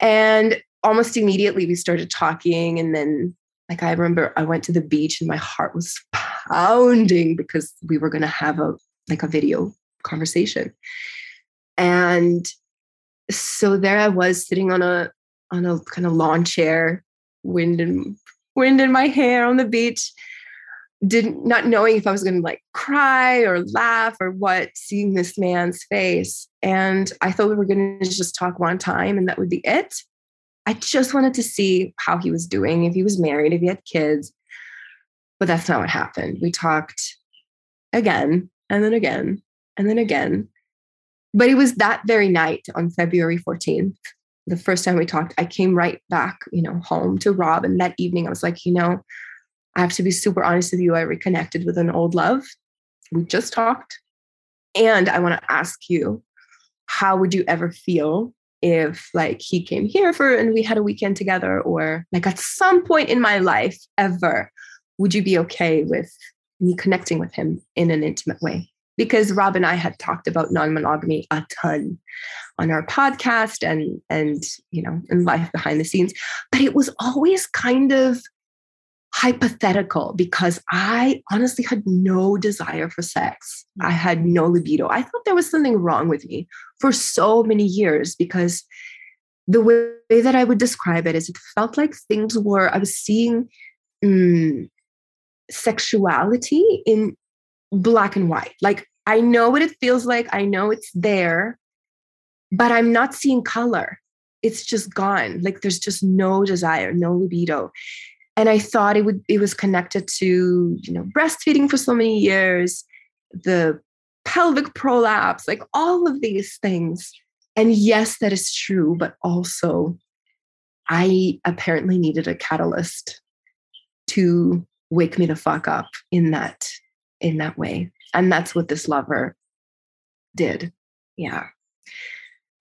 And almost immediately we started talking and then like I remember I went to the beach and my heart was pounding because we were going to have a like a video conversation. And so there I was sitting on a on a kind of lawn chair, wind and wind in my hair on the beach didn't not knowing if I was going to like cry or laugh or what, seeing this man's face. And I thought we were going to just talk one time and that would be it. I just wanted to see how he was doing, if he was married, if he had kids. But that's not what happened. We talked again and then again and then again. But it was that very night on February 14th the first time we talked, I came right back, you know, home to Rob. And that evening I was like, you know, I have to be super honest with you. I reconnected with an old love. We just talked. And I want to ask you, how would you ever feel if like he came here for and we had a weekend together or like at some point in my life ever would you be okay with me connecting with him in an intimate way? Because Rob and I had talked about non-monogamy a ton on our podcast and and you know in life behind the scenes but it was always kind of hypothetical because I honestly had no desire for sex. I had no libido. I thought there was something wrong with me for so many years because the way that I would describe it is it felt like things were, I was seeing mm, sexuality in black and white. Like I know what it feels like, I know it's there, but I'm not seeing color. It's just gone. Like there's just no desire, no libido. And I thought it would it was connected to, you know, breastfeeding for so many years, the pelvic prolapse, like all of these things. And yes, that is true, but also I apparently needed a catalyst to wake me the fuck up in that in that way. And that's what this lover did. Yeah.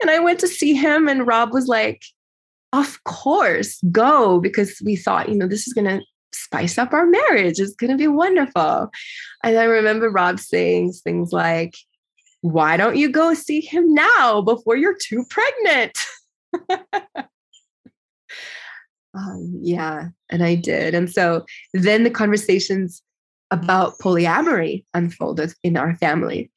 And I went to see him, and Rob was like, of course, go because we thought, you know, this is going to spice up our marriage. It's going to be wonderful. And I remember Rob saying things like, why don't you go see him now before you're too pregnant? (laughs) um, yeah, and I did. And so then the conversations about polyamory unfolded in our family.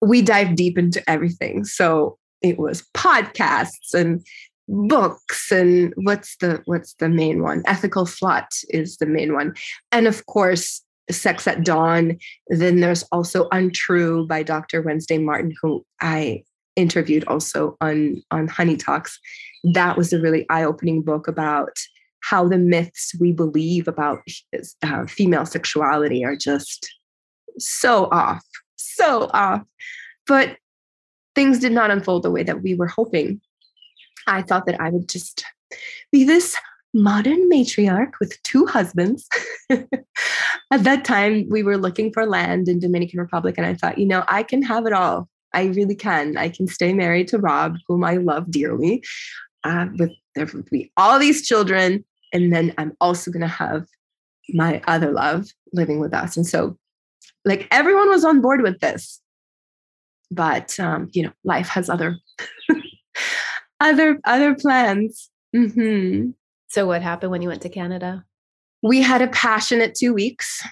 We dived deep into everything. So it was podcasts and books and what's the what's the main one? Ethical slut is the main one. And of course sex at dawn. Then there's also untrue by dr wednesday martin who i interviewed also on on honey talks. That was a really eye-opening book about how the myths we believe about uh, female sexuality are just so off so off. But things did not unfold the way that we were hoping I thought that I would just be this modern matriarch with two husbands. (laughs) At that time, we were looking for land in Dominican Republic, and I thought, you know, I can have it all. I really can. I can stay married to Rob, whom I love dearly. Uh, with there would be all these children, and then I'm also going to have my other love living with us. And so, like everyone was on board with this, but um, you know, life has other (laughs) other other plans. Mm-hmm. So what happened when you went to Canada? We had a passionate two weeks.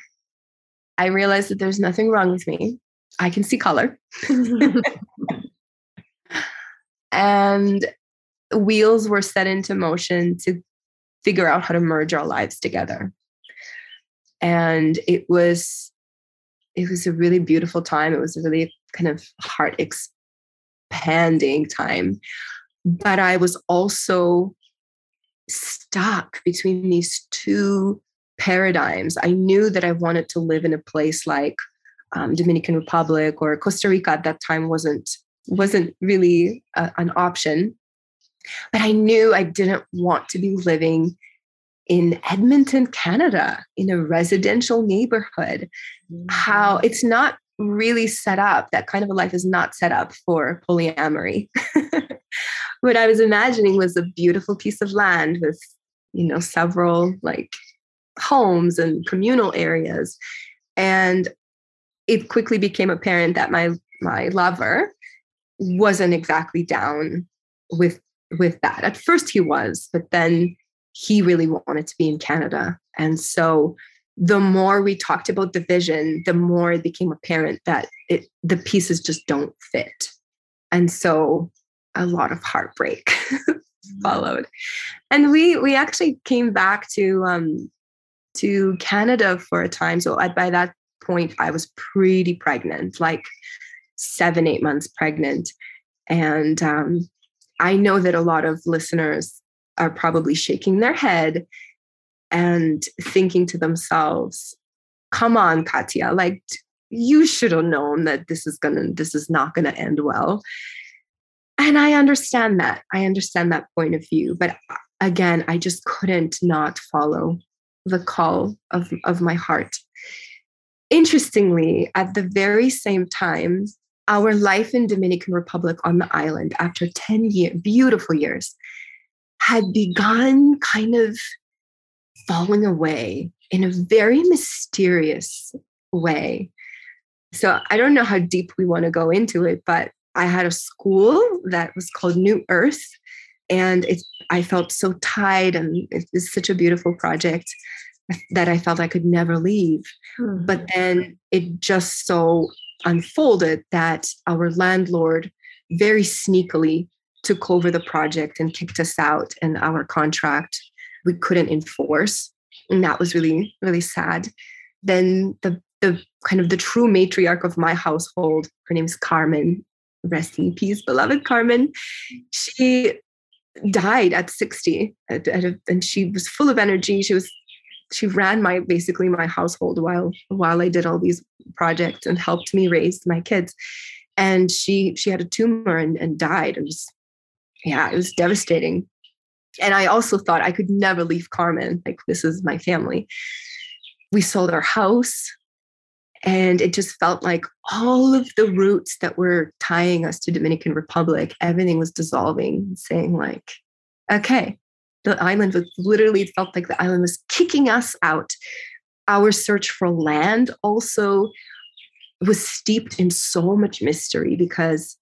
I realized that there's nothing wrong with me. I can see color. (laughs) and wheels were set into motion to figure out how to merge our lives together. And it was it was a really beautiful time. It was a really kind of heart expanding time but I was also stuck between these two paradigms. I knew that I wanted to live in a place like um, Dominican Republic or Costa Rica at that time wasn't wasn't really a, an option. But I knew I didn't want to be living in Edmonton, Canada, in a residential neighborhood. Mm-hmm. How it's not really set up, that kind of a life is not set up for polyamory. (laughs) what I was imagining was a beautiful piece of land with, you know, several like homes and communal areas. And it quickly became apparent that my my lover wasn't exactly down with with that. At first he was, but then he really wanted to be in Canada. And so the more we talked about the vision, the more it became apparent that it the pieces just don't fit. And so a lot of heartbreak (laughs) followed. And we we actually came back to um to Canada for a time. So I, by that point, I was pretty pregnant, like seven, eight months pregnant. And um, I know that a lot of listeners are probably shaking their head and thinking to themselves, come on, Katya, like you should have known that this is gonna, this is not gonna end well and I understand that. I understand that point of view. But uh, again, I just couldn't not follow the call of, of my heart. Interestingly, at the very same time, our life in Dominican Republic on the island after 10 years, beautiful years, had begun kind of falling away in a very mysterious way. So I don't know how deep we want to go into it, but I had a school that was called New Earth, and it, I felt so tied, and it was such a beautiful project that I felt I could never leave. Mm-hmm. But then it just so unfolded that our landlord very sneakily took over the project and kicked us out, and our contract we couldn't enforce, and that was really really sad. Then the the kind of the true matriarch of my household, her name's Carmen, rest in peace, beloved Carmen. She died at 60 at, at a, and she was full of energy. She was she ran my basically my household while while I did all these projects and helped me raise my kids. And she she had a tumor and, and died. It was yeah, it was devastating. And I also thought I could never leave Carmen. Like this is my family. We sold our house and it just felt like all of the roots that were tying us to dominican republic everything was dissolving saying like okay, the island was literally felt like the island was kicking us out. Our search for land also was steeped in so much mystery because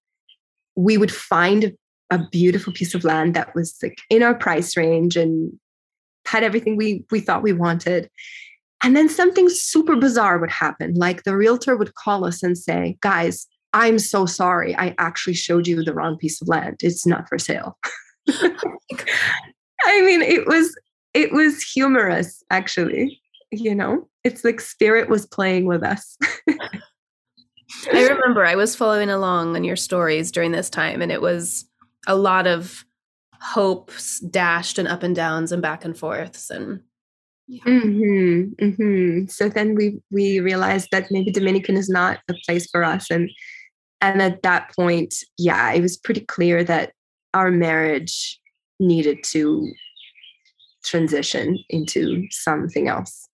we would find a beautiful piece of land that was like in our price range and had everything we we thought we wanted and then something super bizarre would happen. Like the realtor would call us and say guys i'm so sorry. I actually showed you the wrong piece of land. It's not for sale. (laughs) I mean it was it was humorous actually. You know? It's like spirit was playing with us. (laughs) I remember I was following along on your stories during this time, and it was a lot of hopes dashed and up and downs and back and forths and yeah. mm-hmm, mm-hmm. so then we we realized that maybe dominican is not a place for us and and at that point yeah it was pretty clear that our marriage needed to transition into something else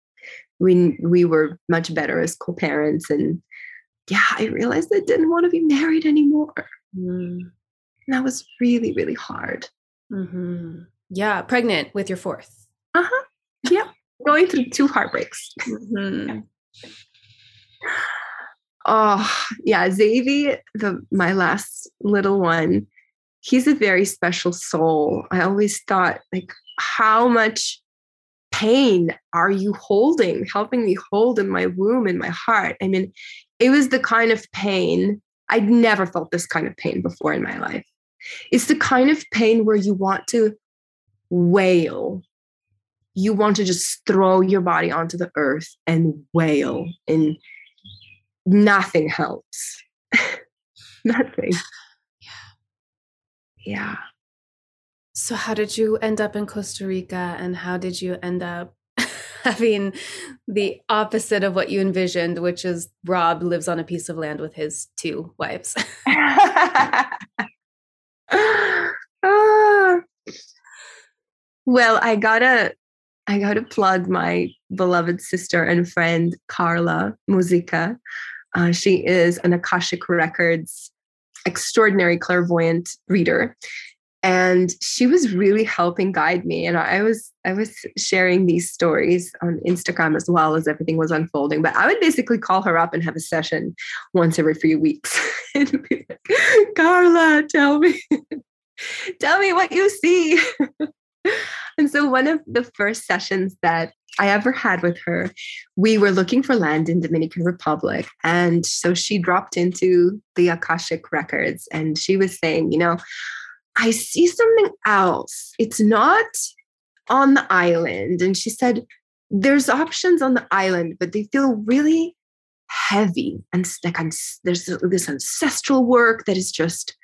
we we were much better as co-parents and yeah, I realized I didn't want to be married anymore. Mm. And that was really, really hard. Mm-hmm. Yeah, pregnant with your fourth. Yeah, going through two heartbreaks. Mm-hmm. (sighs) oh, yeah, Xavier, the my last little one, he's a very special soul. I always thought, like, how much pain are you holding, helping me hold in my womb, in my heart? I mean, it was the kind of pain I'd never felt this kind of pain before in my life. It's the kind of pain where you want to wail. You want to just throw your body onto the earth and wail, mm. and nothing helps. (laughs) nothing. Yeah. Yeah. So, how did you end up in Costa Rica and how did you end up (laughs) having the opposite of what you envisioned, which is Rob lives on a piece of land with his two wives. (laughs) Ah. well, I gotta I gotta plug my beloved sister and friend Carla Musica. Uh, she is an Akashic Records extraordinary clairvoyant reader. And she was really helping guide me. And i was i was sharing these stories on instagram as well as everything was unfolding. But i would basically call her up and have a session once every few weeks. (laughs) And be like carla tell me (laughs) tell me what you see (laughs) and so one of the first sessions that I ever had with her, we were looking for land in Dominican Republic. And so she dropped into the Akashic records and she was saying, you know, I see something else. It's not on the island. And she said, there's options on the island, but they feel really heavy. And like I'm, there's this ancestral work that is just,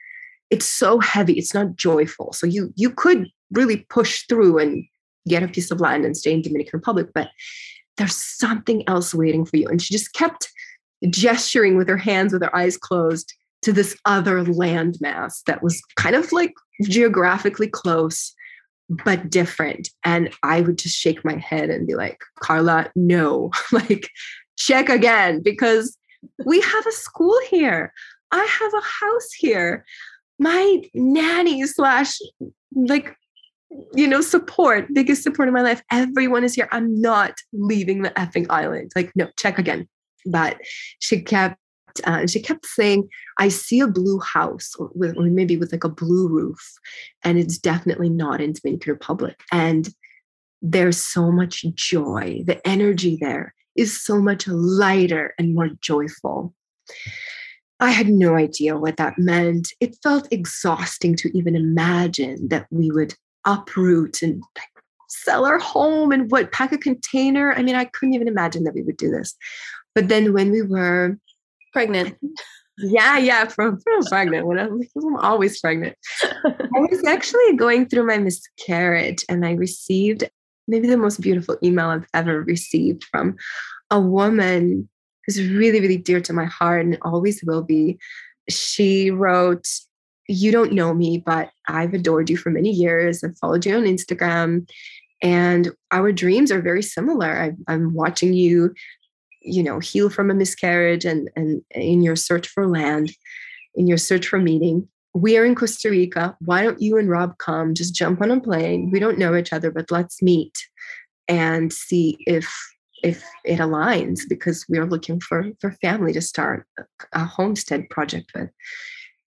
it's so heavy. It's not joyful. So you you could really push through and get a piece of land and stay in Dominican Republic, but there's something else waiting for you. And she just kept gesturing with her hands with her eyes closed to this other landmass that was kind of like geographically close but different and i would just shake my head and be like carla no (laughs) like check again because we have a school here i have a house here my nanny slash like you know support biggest support in my life everyone is here i'm not leaving the effing island like no check again but she kept uh, she kept saying, I see a blue house, with, or maybe with like a blue roof, and it's definitely not in Dominican Republic. And there's so much joy. The energy there is so much lighter and more joyful. I had no idea what that meant. It felt exhausting to even imagine that we would uproot and sell our home and what pack a container. I mean, I couldn't even imagine that we would do this. But then when we were pregnant. (laughs) Yeah, yeah, from, from pregnant. When I'm, I'm always pregnant. I was actually going through my miscarriage and I received maybe the most beautiful email I've ever received from a woman who's really, really dear to my heart and always will be. She wrote, You don't know me, but I've adored you for many years. I've followed you on Instagram and our dreams are very similar. I, am watching you you know heal from a miscarriage and and in your search for land in your search for meaning we are in Costa Rica. Why don't you and Rob come? Just jump on a plane. We don't know each other, but let's meet and see if if it aligns because we are looking for for family to start a homestead project with.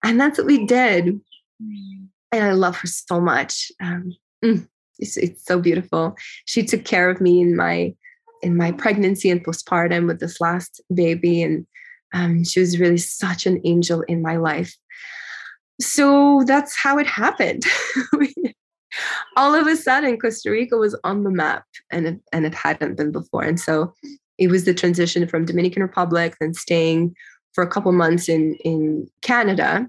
And that's what we did. And I love her so much. Um, mm, it's, it's so beautiful. She took care of me in my in my pregnancy and postpartum with this last baby, and um, she was really such an angel in my life. So that's how it happened. (laughs) All of a sudden, Costa Rica was on the map, and it, and it hadn't been before. And so it was the transition from Dominican Republic, then staying for a couple months in in Canada,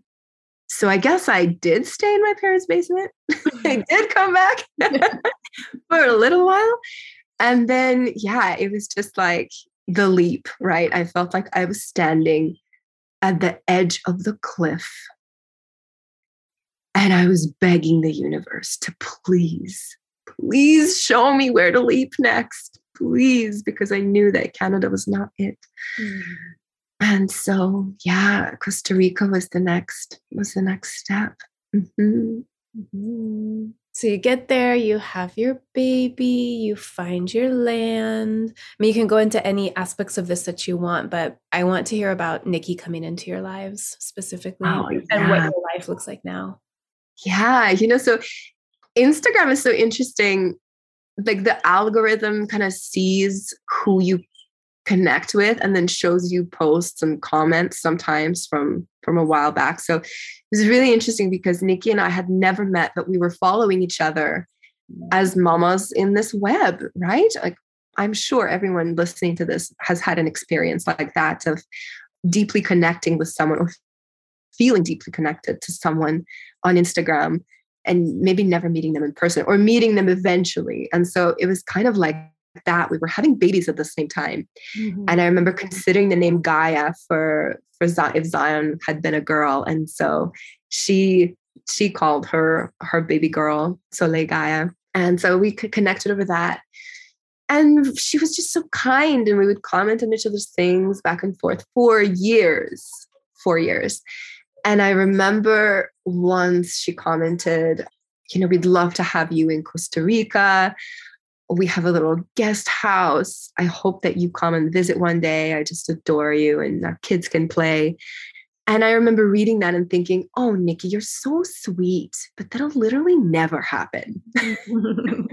so I guess I did stay in my parents' basement. (laughs) I did come back (laughs) for a little while. And then, yeah, it was just like the leap, right? I felt like I was standing at the edge of the cliff. And I was begging the universe to please, please show me where to leap next. Please, because I knew that Canada was not it. Mm. And so, yeah, Costa Rica was the next was the next step. Mm-hmm. Mm-hmm. So you get there, you have your baby, you find your land. I mean, you can go into any aspects of this that you want, but I want to hear about Nikki coming into your lives specifically oh, yeah. and what your life looks like now. Yeah, you know, so Instagram is so interesting. Like the algorithm kind of sees who you connect with and then shows you posts and comments sometimes from from a while back so it was really interesting because nikki and i had never met but we were following each other as mamas in this web right like i'm sure everyone listening to this has had an experience like that of deeply connecting with someone or feeling deeply connected to someone on instagram and maybe never meeting them in person or meeting them eventually and so it was kind of like that. We were having babies at the same time. Mm-hmm. And I remember considering the name Gaia for for if Zion had been a girl. And so she she called her her baby girl Soleil Gaia. And so we connected over that. And she was just so kind. And we would comment on each other's things back and forth for years, four years. And I remember once she commented, you know, we'd love to have you in Costa Rica we have a little guest house. I hope that you come and visit one day. I just adore you, and our kids can play. And I remember reading that and thinking, oh, Nikki, you're so sweet, but that'll literally never happen. (laughs)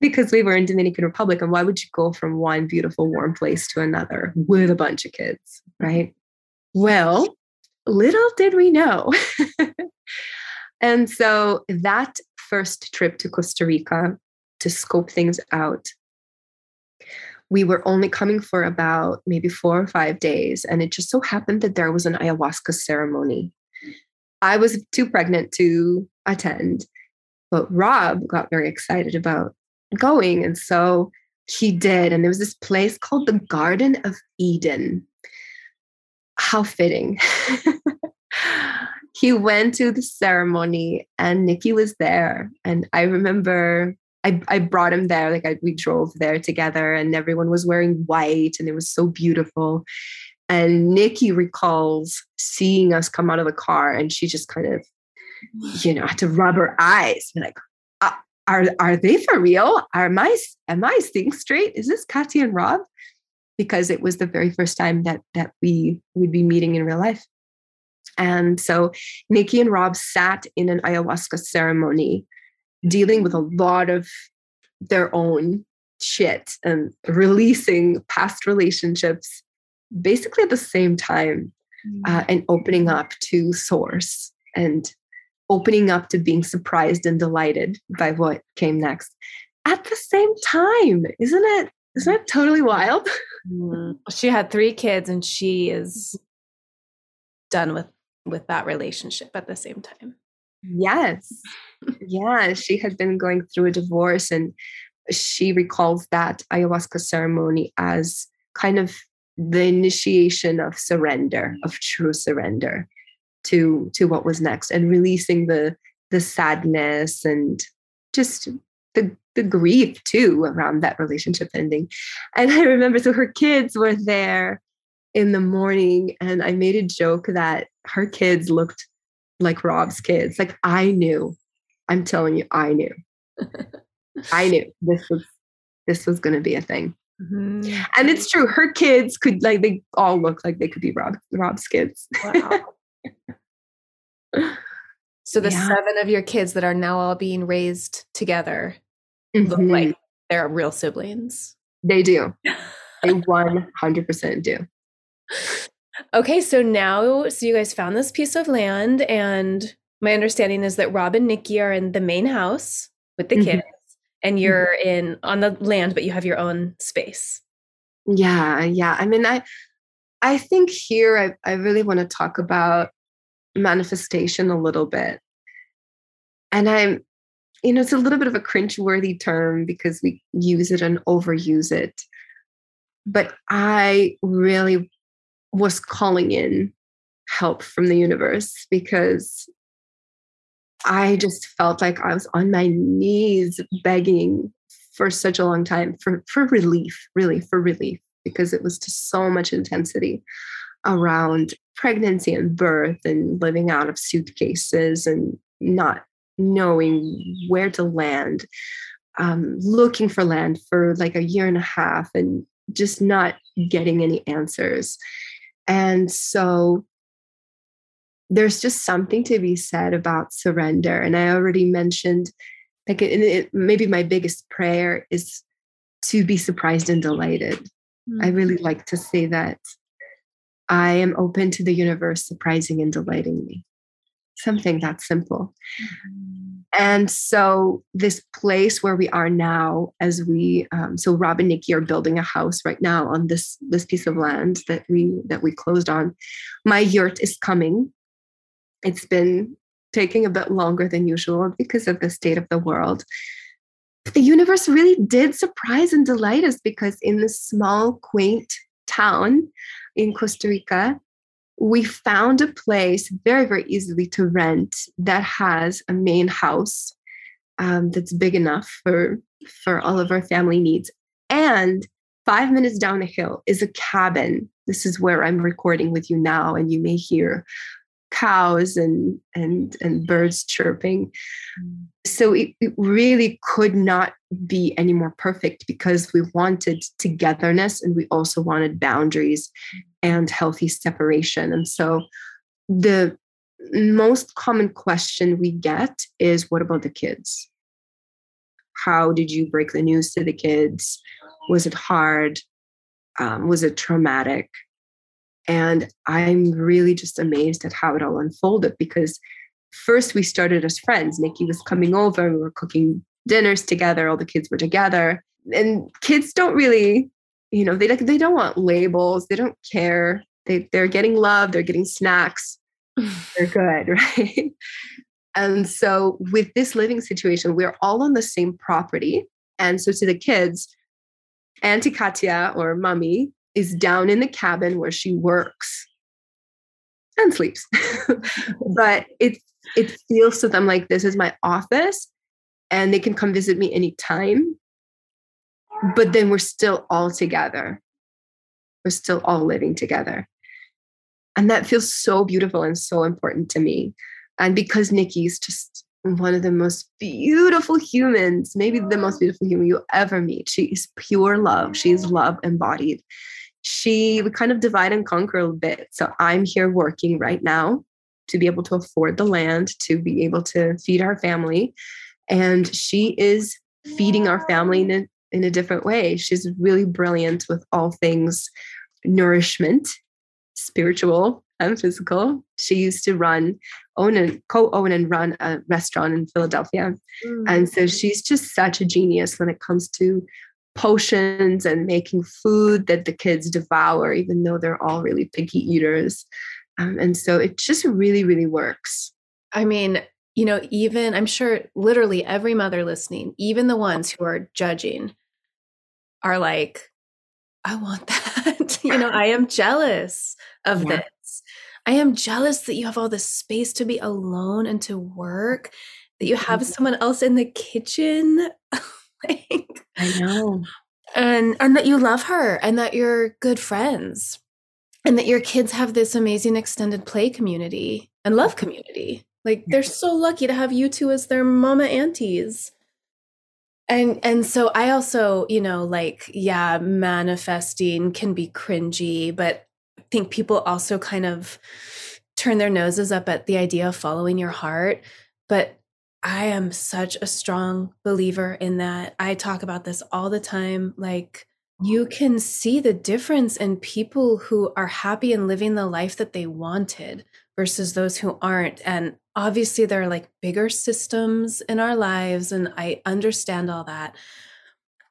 because we were in Dominican Republic, and why would you go from one beautiful, warm place to another with a bunch of kids, right? Well, little did we know. (laughs) and so that first trip to Costa Rica to scope things out. We were only coming for about maybe four or five days, and it just so happened that there was an ayahuasca ceremony. I was too pregnant to attend, but Rob got very excited about going. And so he did. And there was this place called the Garden of Eden. How fitting. (laughs) he went to the ceremony and Nikki was there. And I remember I, I brought him there. Like I, we drove there together, and everyone was wearing white, and it was so beautiful. And Nikki recalls seeing us come out of the car, and she just kind of, you know, had to rub her eyes, like, uh, "Are are they for real? Are my am I seeing straight? Is this Katya and Rob?" Because it was the very first time that that we would be meeting in real life. And so Nikki and Rob sat in an ayahuasca ceremony dealing with a lot of their own shit and releasing past relationships basically at the same time uh, mm. and opening up to source and opening up to being surprised and delighted by what came next at the same time isn't it isn't it totally wild (laughs) mm. she had three kids and she is done with with that relationship at the same time. Yes. Yeah, she had been going through a divorce and she recalls that ayahuasca ceremony as kind of the initiation of surrender, mm-hmm. of true surrender to to what was next and releasing the the sadness and just the the grief too around that relationship ending. And I remember so her kids were there in the morning and I made a joke that her kids looked like Rob's kids. Like I knew. I'm telling you, I knew. (laughs) I knew this was this was going to be a thing. Mm-hmm. And it's true. Her kids could like they all look like they could be Rob Rob's kids. Wow. (laughs) so the yeah. seven of your kids that are now all being raised together mm-hmm. look like they're real siblings. They do. they (laughs) 100% do. Okay, so now so you guys found this piece of land and my understanding is that Rob and Nikki are in the main house with the mm-hmm. kids and mm-hmm. you're in on the land but you have your own space yeah yeah i mean i i think here i, I really want to talk about manifestation a little bit and i'm you know it's a little bit of a cringe-worthy term because we use it and overuse it but i really was calling in help from the universe because I just felt like I was on my knees begging for such a long time for, for relief, really, for relief, because it was just so much intensity around pregnancy and birth and living out of suitcases and not knowing where to land, um, looking for land for like a year and a half and just not getting any answers. And so there's just something to be said about surrender. And I already mentioned, like, it, it, maybe my biggest prayer is to be surprised and delighted. Mm-hmm. I really like to say that I am open to the universe surprising and delighting me. Something that simple. Mm-hmm. And so, this place where we are now, as we, um, so Rob and Nikki are building a house right now on this this piece of land that we that we closed on. My yurt is coming it's been taking a bit longer than usual because of the state of the world. But the universe really did surprise and delight us because in this small, quaint town in Costa Rica, we found a place very, very easily to rent that has a main house um, that's big enough for for all of our family needs. And five minutes down the hill is a cabin. This is where I'm recording with you now, and you may hear cows and and and birds chirping. Mm. so it, it, really could not be any more perfect because we wanted togetherness and we also wanted boundaries and healthy separation. And so the most common question we get is what about the kids? How did you break the news to the kids? Was it hard? Um, was it traumatic and I'm really just amazed at how it all unfolded because first we started as friends. Nikki was coming over, we were cooking dinners together, all the kids were together. And kids don't really, you know, they like they don't want labels, they don't care. They they're getting love, they're getting snacks. (laughs) they're good, (laughs) right? And so with this living situation, we're all on the same property. And so to the kids, Auntie Katya or Mummy is down in the cabin where she works and sleeps. (laughs) but it it feels to them like this is my office and they can come visit me anytime. But then we're still all together. We're still all living together. And that feels so beautiful and so important to me. And because Nikki's just one of the most beautiful humans, maybe the most beautiful human you'll ever meet. She is pure love. She is love embodied she would kind of divide and conquer a little bit. So I'm here working right now to be able to afford the land, to be able to feed our family. And she is feeding our family in a, in a different way. She's really brilliant with all things nourishment, spiritual and physical. She used to run, own and co-own and run a restaurant in Philadelphia. Mm. And so she's just such a genius when it comes to potions and making food that the kids devour, even though they're all really picky eaters. Um, and so it just really, really works. I mean, you know, even I'm sure literally every mother listening, even the ones who are judging, are like, I want (laughs) that. you know, I am jealous of yeah. this. I am jealous that you have all this space to be alone and to work, that you have mm-hmm. someone else in the kitchen. (laughs) (laughs) like, I know. And and that you love her and that you're good friends. And that your kids have this amazing extended play community and love mm-hmm. community. Like they're so lucky to have you two as their mama aunties. And and so I also, you know, like yeah, manifesting can be cringy, but I think people also kind of turn their noses up at the idea of following your heart, but I am such a strong believer in that. I talk about this all the time like you can see the difference in people who are happy and living the life that they wanted versus those who aren't. And obviously, there are like bigger systems in our lives, and I understand all that.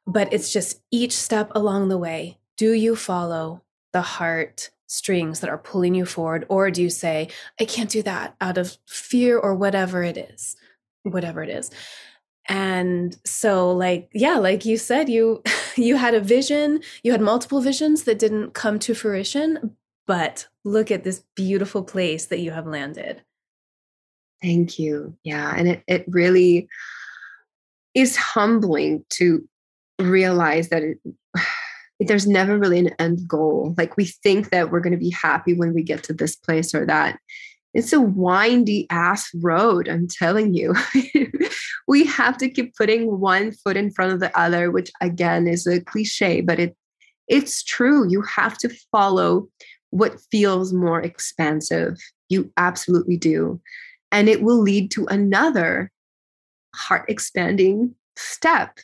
But it's just each step along the way. Do you follow the heart strings that are pulling you forward? Or do you say, I can't do that out of fear or whatever it is? Whatever it is. And so like yeah like you said you (laughs) you had a vision you had multiple visions that didn't come to fruition but look at this beautiful place that you have landed. Thank you. Yeah and it, it really is humbling to realize that it, (sighs) there's never really an end goal. Like we think that we're going to be happy when we get to this place or that it's a windy ass road i'm telling you. (laughs) We have to keep putting one foot in front of the other which again is a cliche but it it's true. You have to follow what feels more expansive. You absolutely do. And it will lead to another heart expanding step.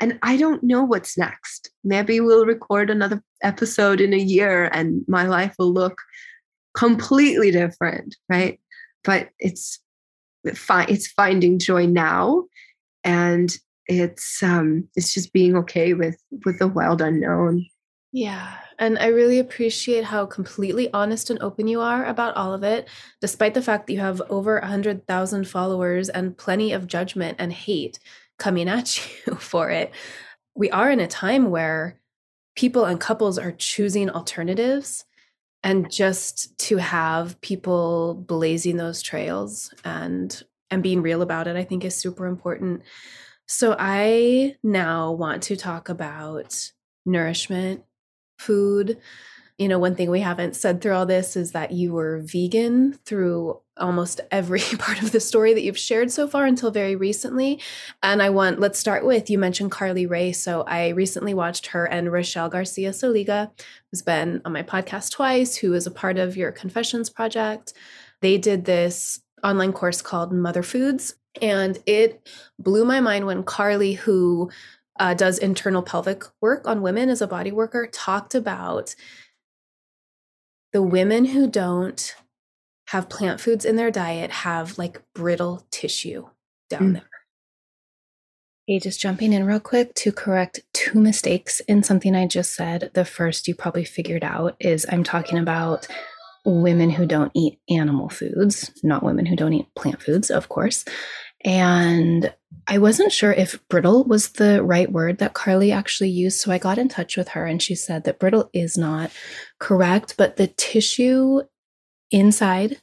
And i don't know what's next. Maybe we'll record another episode in a year and my life will look completely different right? But it's it's finding joy now and it's um it's just being okay with with the wild unknown. Yeah and i really appreciate how completely honest and open you are about all of it despite the fact that you have over a 100,000 followers and plenty of judgment and hate coming at (laughs) you for it. We are in a time where people and couples are choosing alternatives and just to have people blazing those trails and and being real about it i think is super important. So i now want to talk about nourishment food you know, one thing we haven't said through all this is that you were vegan through almost every (laughs) part of the story that you've shared so far until very recently. And I want, let's start with you mentioned Carly Ray. So I recently watched her and Rochelle Garcia Soliga, who's been on my podcast twice, who is a part of your Confessions Project. They did this online course called Mother Foods. And it blew my mind when Carly, who uh, does internal pelvic work on women as a body worker, talked about the women who don't have plant foods in their diet have like brittle tissue down mm. there. Hey, just jumping in real quick to correct two mistakes in something I just said. The first you probably figured out is I'm talking about women who don't eat animal foods, not women who don't eat plant foods, of course. And I wasn't sure if brittle was the right word that Carly actually used. So I got in touch with her and she said that brittle is not correct, but the tissue inside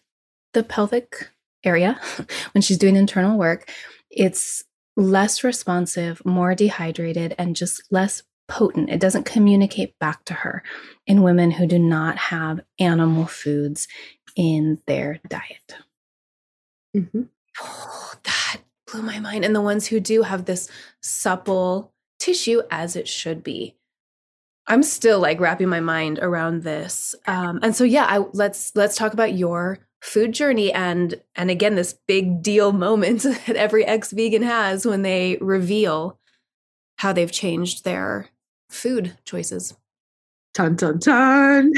the pelvic area, (laughs) when she's doing internal work, it's less responsive, more dehydrated, and just less potent. It doesn't communicate back to her in women who do not have animal foods in their diet. Mm-hmm. Oh, (sighs) that blew my mind. And the ones who do have this supple tissue as it should be. I'm still like wrapping my mind around this. Um, and so yeah, I, let's let's talk about your food journey and and again this big deal moment (laughs) that every ex-vegan has when they reveal how they've changed their food choices. Ton ton ton.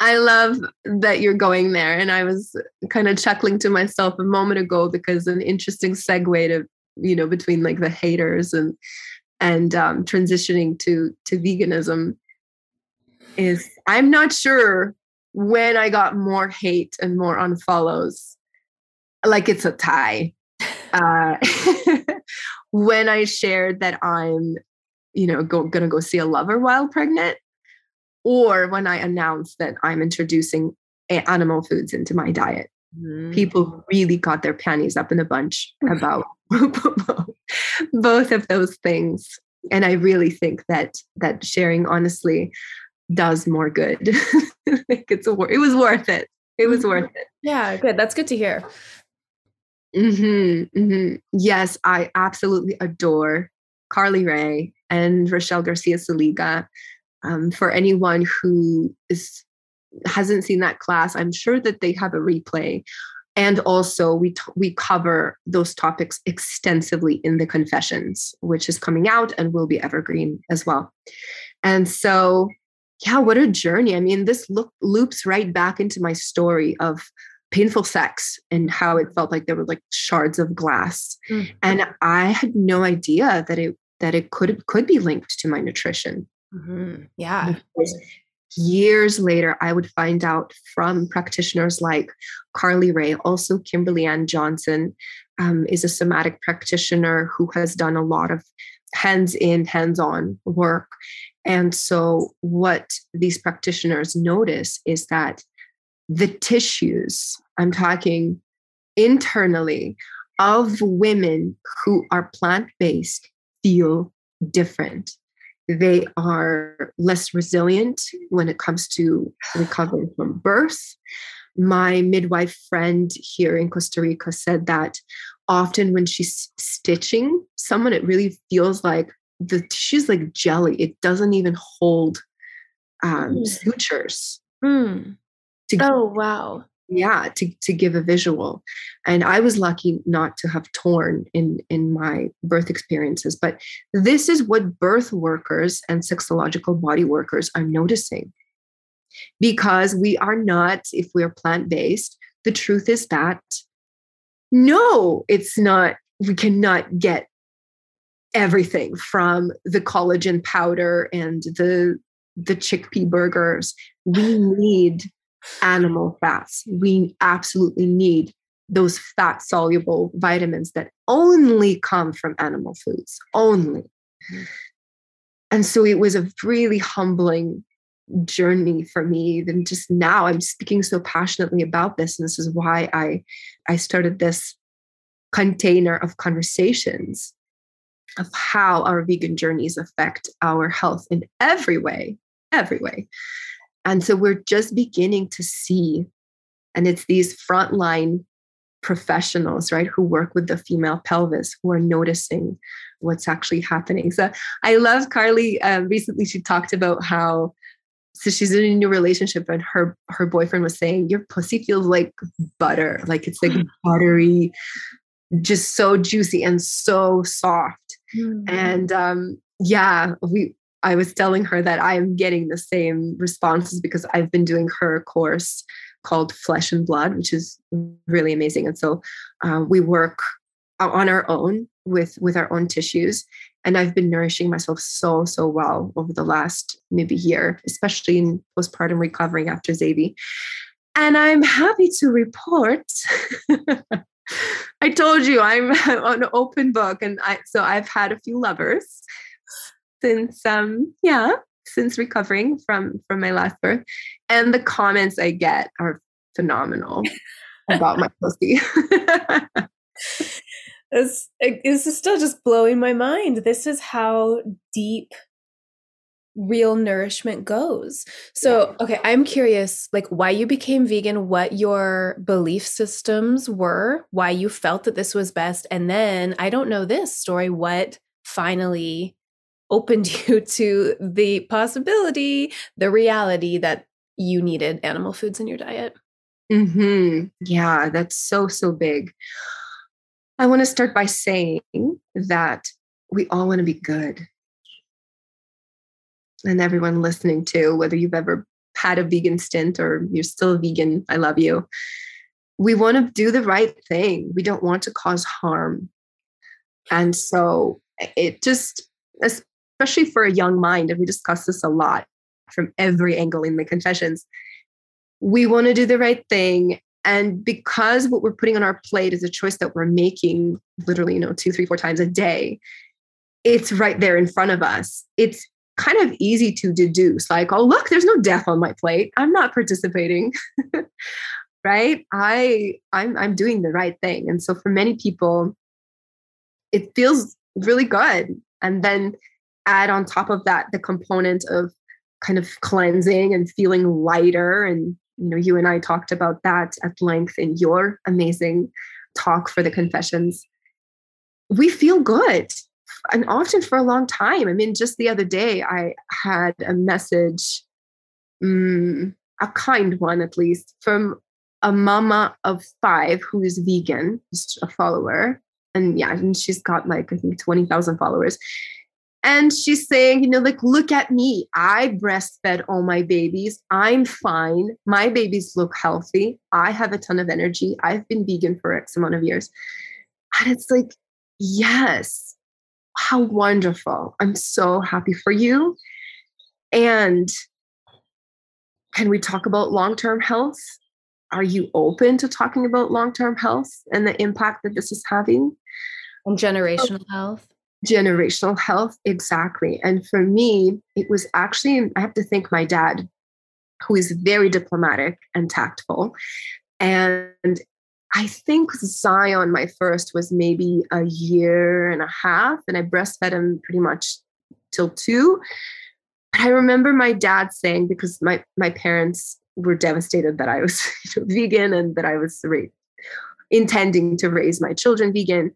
I love that you're going there. And I was kind of chuckling to myself a moment ago because an interesting segue to, you know, between like the haters and and um, transitioning to to veganism is I'm not sure when I got more hate and more unfollows. Like it's a tie. Uh, (laughs) when I shared that I'm, you know, go, gonna go see a lover while pregnant, or when I announce that I'm introducing animal foods into my diet. Mm. People really got their panties up in a bunch (laughs) about (laughs) both of those things. And I really think that that sharing honestly does more good. (laughs) it's a, it was worth it. it was worth it. Yeah, good. That's good to hear. Mm-hmm, mm-hmm. Yes, I absolutely adore Carly Ray and Rochelle Garcia Saliga. Um, for anyone who is hasn't seen that class, I'm sure that they have a replay. And also, we t- we cover those topics extensively in the confessions, which is coming out and will be evergreen as well. And so, yeah, what a journey! I mean, this look loops right back into my story of painful sex and how it felt like there were like shards of glass, mm-hmm. and I had no idea that it that it could could be linked to my nutrition. Mm-hmm. Yeah years later, I would find out from practitioners like Carly Ray, also Kimberly Ann Johnson um, is a somatic practitioner who has done a lot of hands in, hands on work. And so, what these practitioners notice is that the tissues, I'm talking internally, of women who are plant based feel different they are less resilient when it comes to recovering from birth. My midwife friend here in Costa Rica said that often when she's stitching someone, it really feels like the tissue's like jelly. It doesn't even hold um, mm. sutures. Mm. Oh, wow yeah to, to give a visual. And i was lucky not to have torn in in my birth experiences but this is what birth workers and sexological body workers are noticing. Because we are not if we're plant-based the truth is that no it's not we cannot get everything from the collagen powder and the the chickpea burgers. We (sighs) need animal fats. We absolutely need those fat soluble vitamins that only come from animal foods, only. Mm-hmm. And so it was a really humbling journey for me even just now i'm speaking so passionately about this and this is why i i started this container of conversations of how our vegan journeys affect our health in every way every way and so we're just beginning to see, and it's these frontline professionals, right, who work with the female pelvis who are noticing what's actually happening. So I love Carly. Uh, recently, she talked about how so she's in a new relationship and her her boyfriend was saying your pussy feels like butter like it's like (laughs) buttery just so juicy and so soft mm. and um yeah we I was telling her that I am getting the same responses because I've been doing her course called Flesh and Blood, which is really amazing. And so uh, we work on our own with with our own tissues and i've been nourishing myself so so well over the last maybe year especially in postpartum recovering after Xavi. and i'm happy to report (laughs) i told you i'm (laughs) an open book and i so i've had a few lovers since um yeah since recovering from from my last birth. And the comments i get are phenomenal (laughs) about my pussy. (laughs) It's, it's still just blowing my mind. This is how deep real nourishment goes. So, okay, I'm curious like why you became vegan, what your belief systems were, why you felt that this was best, and then I don't know this story what finally opened (laughs) you to the possibility, the reality that you needed animal foods in your diet. Mm-hmm. Yeah, that's so, so big. I want to start by saying that we all want to be good. And everyone listening to, whether you've ever had a vegan stint or you're still vegan, I love you. We want to do the right thing. We don't want to cause harm. And so it just, especially for a young mind, and we discuss this a lot from every angle in the confessions, we want to do the right thing. And because what we're putting on our plate is a choice that we're making literally, you know, two, three, four times a day, it's right there in front of us. It's kind of easy to deduce like, oh, look, there's no death on my plate. I'm not participating. (laughs) right? I I'm I'm doing the right thing. And so for many people, it feels really good. And then add on top of that the component of kind of cleansing and feeling lighter. And you know you and i talked about that at length in your amazing talk for the confessions. We feel good and often for a long time. I mean just the other day i had a message um, a kind one at least from a mama of five who is vegan just a follower. And yeah and she's got like i think 20000 followers and she's saying, you know, like, look at me. I breastfed all my babies. I'm fine. My babies look healthy. I have a ton of energy. I've been vegan for X amount of years. And it's like, yes, how wonderful. I'm so happy for you. And can we talk about long term health? Are you open to talking about long term health and the impact that this is having? And generational health? Generational health exactly. And for me it was actually i have to thank my dad who is very diplomatic and tactful. And i think zion my first was maybe a year and a half and i breastfed him pretty much till two. But i remember my dad saying because my my parents were devastated that i was you (laughs) know, vegan and that i was intending to raise my children vegan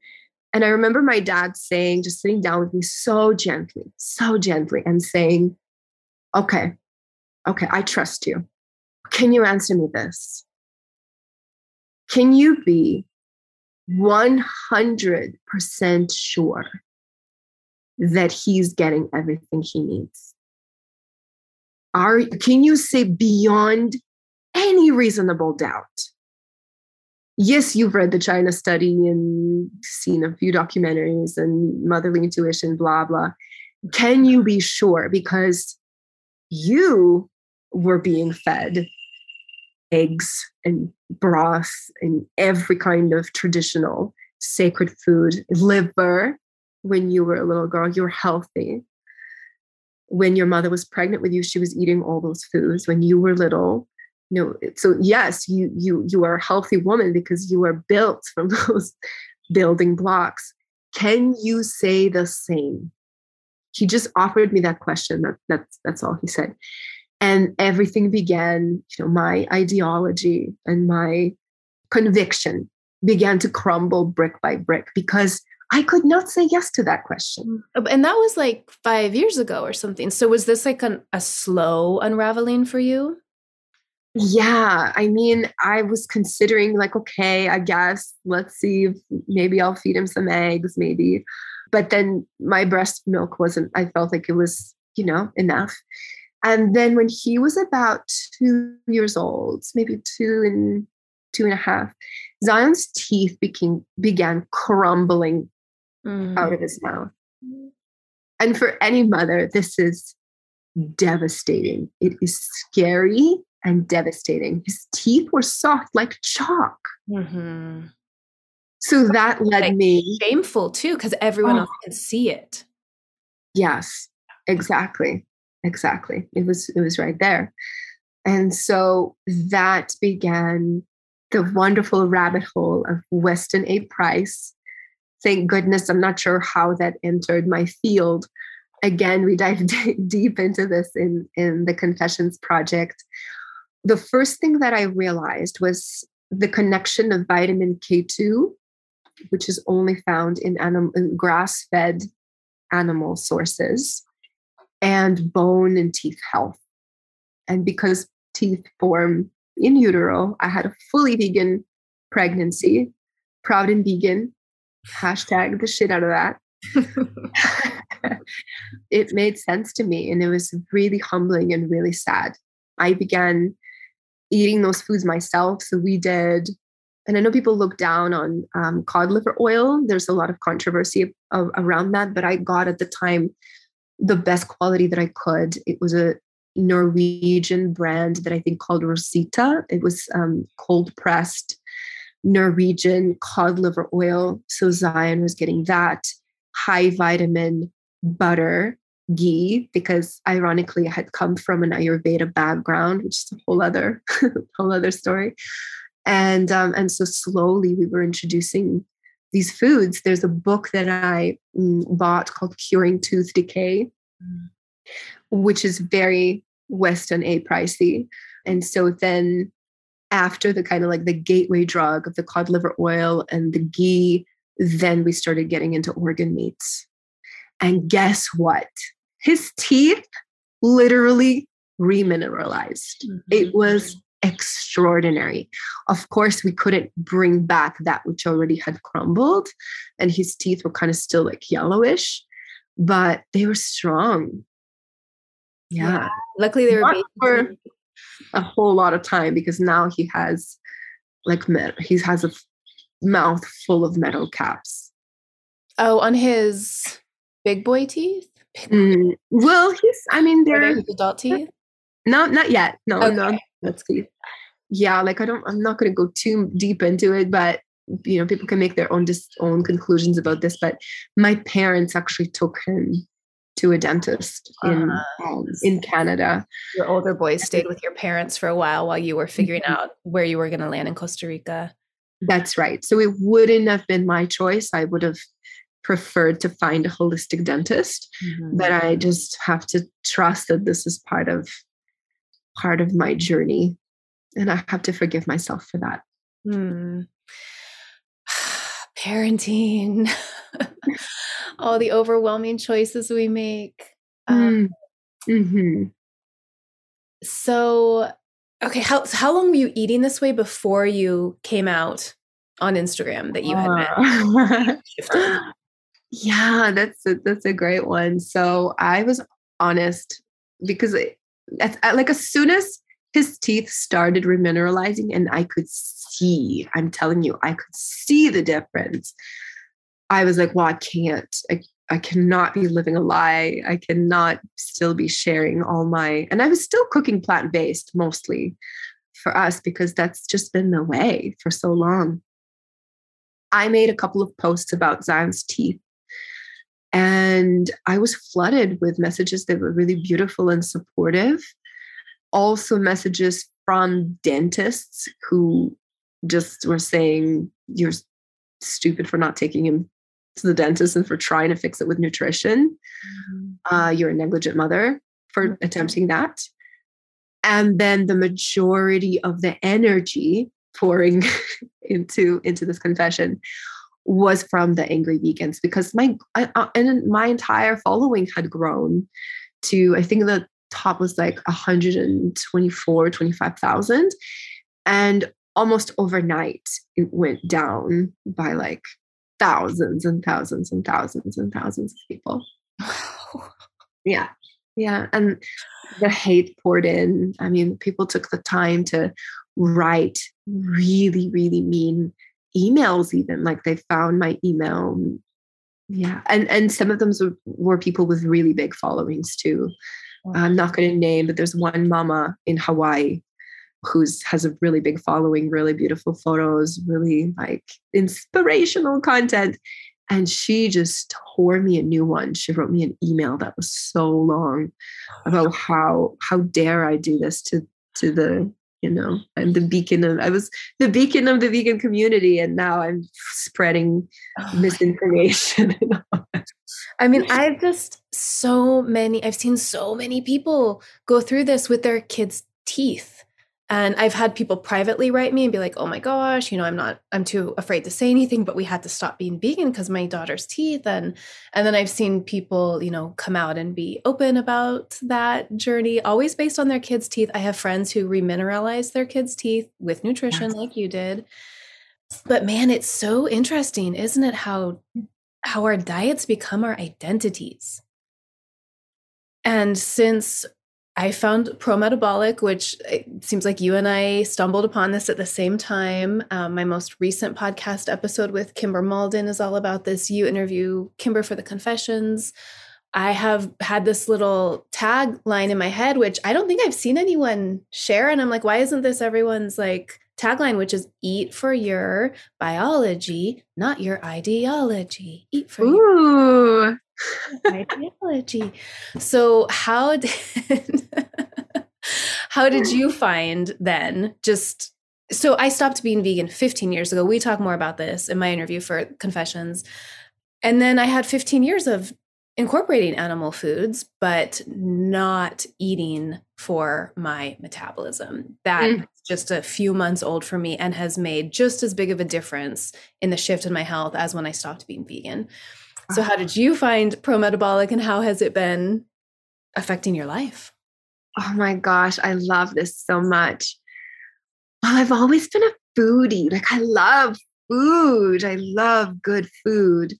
and I remember my dad saying, just sitting down with me so gently, so gently, and saying, Okay, okay, I trust you. Can you answer me this? Can you be 100% sure that he's getting everything he needs? Are, can you say beyond any reasonable doubt yes, you've read the China study and seen a few documentaries and motherly intuition, blah, blah. Can you be sure? Because you were being fed eggs and broth and every kind of traditional sacred food, liver when you were a little girl, you were healthy. When your mother was pregnant with you, she was eating all those foods. When you were little, you know so yes you you you are a healthy woman because you are built from (laughs) those building blocks can you say the same he just offered me that question that, that's that's all he said and everything began you know my ideology and my conviction began to crumble brick by brick because I could not say yes to that question. Mm, and that was like five years ago or something. So was this like an, a slow unraveling for you? Yeah, I mean, I was considering like, okay, I guess let's see if maybe I'll feed him some eggs, maybe. But then my breast milk wasn't, I felt like it was, you know, enough. And then when he was about two years old, maybe two and two and a half, Zion's teeth became began crumbling mm. out of his mouth. And for any mother, this is devastating. It is scary and devastating. His teeth were soft like chalk. Mm-hmm. So that led like me shameful too, because everyone oh. else can see it. Yes, exactly. Exactly. It was it was right there. And so that began the wonderful rabbit hole of Weston A. Price. Thank goodness I'm not sure how that entered my field. Again, we dive (laughs) deep into this in, in the Confessions Project the first thing that I realized was the connection of vitamin K2, which is only found in, anim- in grass fed animal sources, and bone and teeth health. And because teeth form in utero, I had a fully vegan pregnancy, proud and vegan. Hashtag the shit out of that. (laughs) it made sense to me and it was really humbling and really sad. I began eating those foods myself. So we did, and I know people look down on um, cod liver oil. There's a lot of controversy of, around that, but I got at the time the best quality that I could. It was a Norwegian brand that I think called Rosita. It was um, cold pressed Norwegian cod liver oil. So Zion was getting that high vitamin butter ghee because ironically I had come from an Ayurveda background, which is a whole other (laughs) whole other story. And um, and so slowly we were introducing these foods. There's a book that I mm, bought called Curing Tooth Decay, mm. which is very Weston A. Pricey. And so then after the kind of like the gateway drug of the cod liver oil and the ghee, then we started getting into organ meats. And guess what? His teeth literally remineralized. Mm-hmm. It was extraordinary. Of course, we couldn't bring back that which already had crumbled, and his teeth were kind of still like yellowish, but they were strong. Yeah. yeah. Luckily, they were for a whole lot of time because now he has like he has a mouth full of metal caps. Oh, on his big boy teeth. Mm, well, he's. I mean, they're adult teeth. No, not yet. No, okay. no, that's teeth. Yeah, like I don't. I'm not going to go too deep into it, but you know, people can make their own dis- own conclusions about this. But my parents actually took him to a dentist in uh, um, in Canada. Your older boys stayed with your parents for a while while you were figuring mm-hmm. out where you were going to land in Costa Rica. That's right. So it wouldn't have been my choice. I would have preferred to find a holistic dentist, mm-hmm. but I just have to trust that this is part of part of my journey, and I have to forgive myself for that. Mm. (sighs) Parenting. (laughs) all the overwhelming choices we make. Um, mm. mm-hmm. So, okay, how how long were you eating this way before you came out on Instagram that you had uh, (laughs) Yeah, that's a, that's a great one. So I was honest because it, uh, like as soon as his teeth started remineralizing and I could see, I'm telling you, I could see the difference. I was like, well, I can't. I, I cannot be living a lie. I cannot still be sharing all my, and I was still cooking plant based mostly for us because that's just been the way for so long. I made a couple of posts about Zion's teeth and I was flooded with messages that were really beautiful and supportive. Also, messages from dentists who just were saying, You're stupid for not taking him to the dentist and for trying to fix it with nutrition. Mm-hmm. Uh, you're a negligent mother for mm-hmm. attempting that. And then the majority of the energy pouring (laughs) into into this confession was from the angry vegans because my uh, and my entire following had grown to I think the top was like 124 25,000 and almost overnight it went down by like thousands and thousands and thousands and thousands of people. (laughs) yeah. Yeah. And the hate poured in. I mean, people took the time to write really, really mean emails, even like they found my email. Yeah. And and some of them were, were people with really big followings too. I'm not going to name, but there's one mama in Hawaii who's has a really big following, really beautiful photos, really like inspirational content. And she just tore me a new one. She wrote me an email that was so long (gasps) about how how dare I do this to to the you know i'm the beacon of i was the beacon of the vegan community and now i'm spreading oh misinformation i mean i've just so many i've seen so many people go through this with their kids teeth and I've had people privately write me and be like, oh my gosh, you know, I'm not, I'm too afraid to say anything, but we had to stop being vegan because my daughter's teeth. And and then I've seen people, you know, come out and be open about that journey, always based on their kids' teeth. I have friends who remineralize their kids' teeth with nutrition, like you did. But man, it's so interesting, isn't it? How how our diets become our identities. And since I found Pro Metabolic, which seems like you and I stumbled upon this at the same time. Um, my most recent podcast episode with Kimber Malden is all about this. You interview Kimber for the Confessions. I have had this little tagline in my head, which I don't think I've seen anyone share. And I'm like, why isn't this everyone's like tagline, which is eat for your biology, not your ideology? Eat for Ooh. your ideology. So how (laughs) did how did you find then just so I stopped being vegan 15 years ago. We talk more about this in my interview for Confessions. And then I had 15 years of incorporating animal foods, but not eating for my metabolism. That's mm. just a few months old for me and has made just as big of a difference in the shift in my health as when I stopped being vegan. So, how did you find pro metabolic and how has it been affecting your life? Oh my gosh, I love this so much. Well, I've always been a foodie. Like, I love food, I love good food.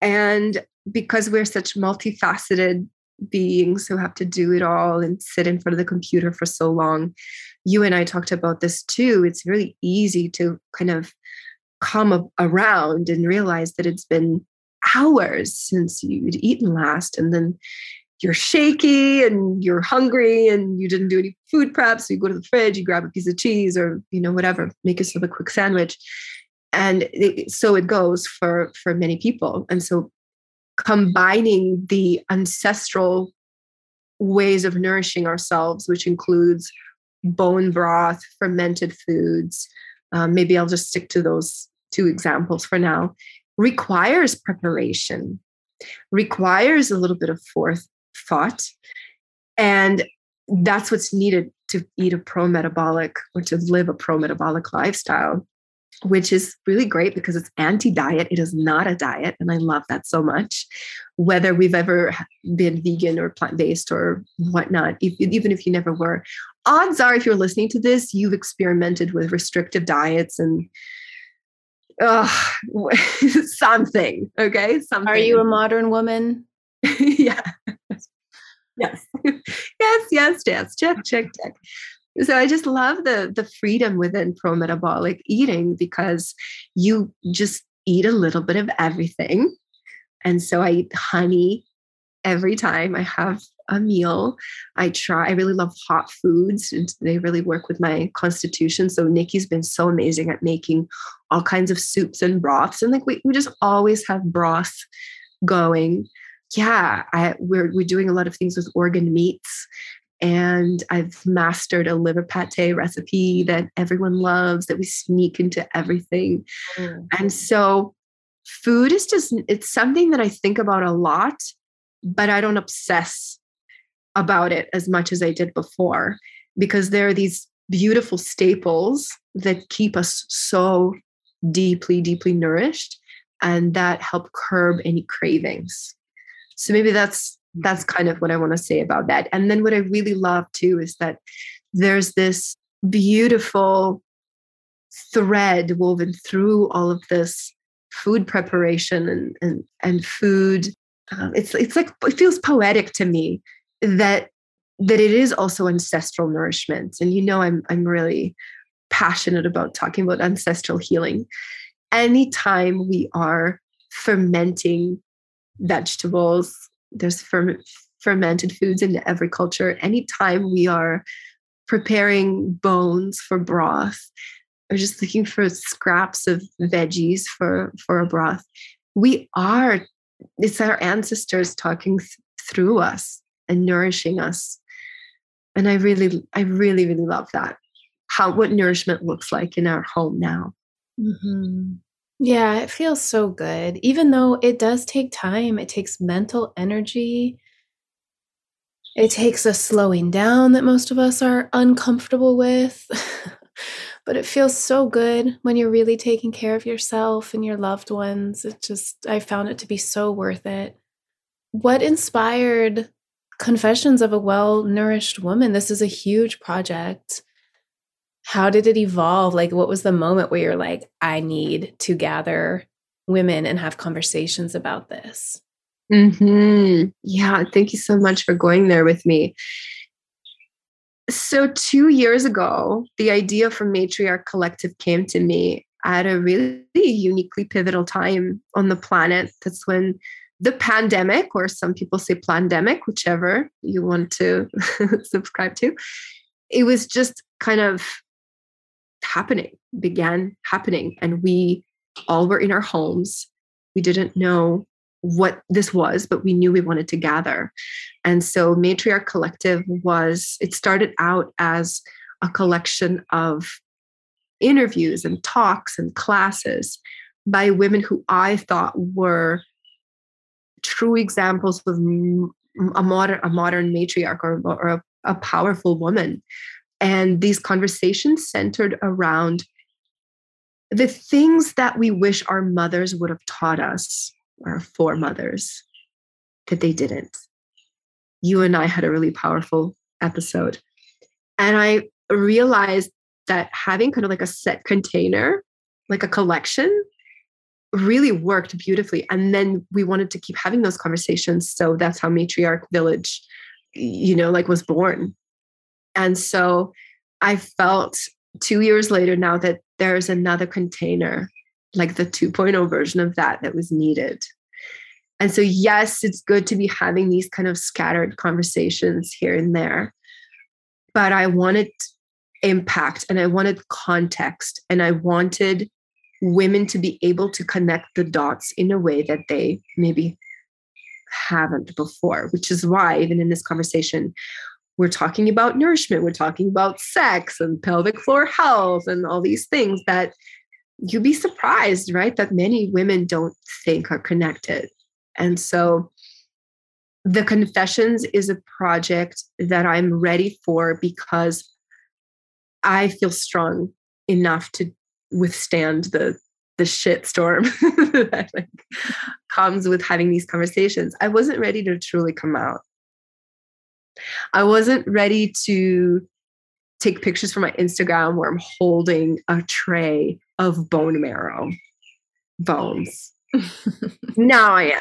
And because we're such multifaceted beings who have to do it all and sit in front of the computer for so long, you and I talked about this too. It's really easy to kind of come around and realize that it's been hours since you'd eaten last. And then you're shaky and you're hungry and you didn't do any food prep. So you go to the fridge, you grab a piece of cheese or, you know, whatever, make yourself a quick sandwich. And it, so it goes for, for many people. And so combining the ancestral ways of nourishing ourselves, which includes bone broth, fermented foods, um, maybe I'll just stick to those two examples for now, requires preparation, requires a little bit of forethought. And that's what's needed to eat a pro metabolic or to live a pro metabolic lifestyle which is really great because it's anti diet. It is not a diet. And I love that so much. Whether we've ever been vegan or plant based or whatnot, if, even if you never were, odds are if you're listening to this, you've experimented with restrictive diets and uh, (laughs) something. Okay. Something. Are you a modern woman? (laughs) yeah. Yes. (laughs) yes, yes, yes. Check, check, check so i just love the the freedom within pro metabolic eating because you just eat a little bit of everything and so i eat honey every time i have a meal. I try i really love hot foods and they really work with my constitution. So nikki's been so amazing at making all kinds of soups and broths. And like we, we just always have broth going. Yeah I, we're, we're doing a lot of things with organ meats. And I've mastered a liver pate recipe that everyone loves that we sneak into everything. Mm. And so food is just it's something that I think about a lot, but I don't obsess about it as much as I did before because there are these beautiful staples that keep us so deeply deeply nourished and that help curb any cravings. So maybe that's that's kind of what I want to say about that. And then what I really love too is that there's this beautiful thread woven through all of this food preparation and and and food. Um, it's it's like it feels poetic to me that that it is also ancestral nourishment. And you know, I'm I'm really passionate about talking about ancestral healing. Anytime we are fermenting vegetables, there's fer- fermented foods in every culture. Anytime we are preparing bones for broth or just looking for scraps of veggies for, for a broth, we are, it's our ancestors talking th- through us and nourishing us. And I really, I really, really love that. How what nourishment looks like in our home now. Mm-hmm. Yeah, it feels so good. Even though it does take time, it takes mental energy. It takes a slowing down that most of us are uncomfortable with. (laughs) but it feels so good when you're really taking care of yourself and your loved ones. It just, I found it to be so worth it. What inspired Confessions of a Well Nourished Woman? This is a huge project how did it evolve? Like, what was the moment where you're like, I need to gather women and have conversations about this? Mm-hmm. Yeah, thank you so much for going there with me. So, two years ago, the idea for Matriarch Collective came to me at a really uniquely pivotal time on the planet. That's when the pandemic, or some people say pandemic, whichever you want to (laughs) subscribe to, it was just kind of happening, began happening. And we all were in our homes. We didn't know what this was, but we knew we wanted to gather. And so Matriarch Collective was, it started out as a collection of interviews and talks and classes by women who I thought were true examples of a modern a modern matriarch or, or a, a powerful woman. And these conversations centered around the things that we wish our mothers would have taught us our foremothers that they didn't. You and i had a really powerful episode. And i realized that having kind of like a set container like a collection really worked beautifully. And then we wanted to keep having those conversations. So that's how Matriarch Village, you know, like was born. And so I felt two years later now that there's another container, like the 2.0 version of that, that was needed. And so, yes, it's good to be having these kind of scattered conversations here and there. But I wanted impact and I wanted context and I wanted women to be able to connect the dots in a way that they maybe haven't before, which is why, even in this conversation, we're talking about nourishment, we're talking about sex and pelvic floor health and all these things that you'd be surprised, right? That many women don't think are connected. And so the confessions is a project that I'm ready for because I feel strong enough to withstand the the shit storm (laughs) that like, comes with having these conversations. I wasn't ready to truly come out. I wasn't ready to take pictures for my Instagram where I'm holding a tray of bone marrow bones. (laughs) now I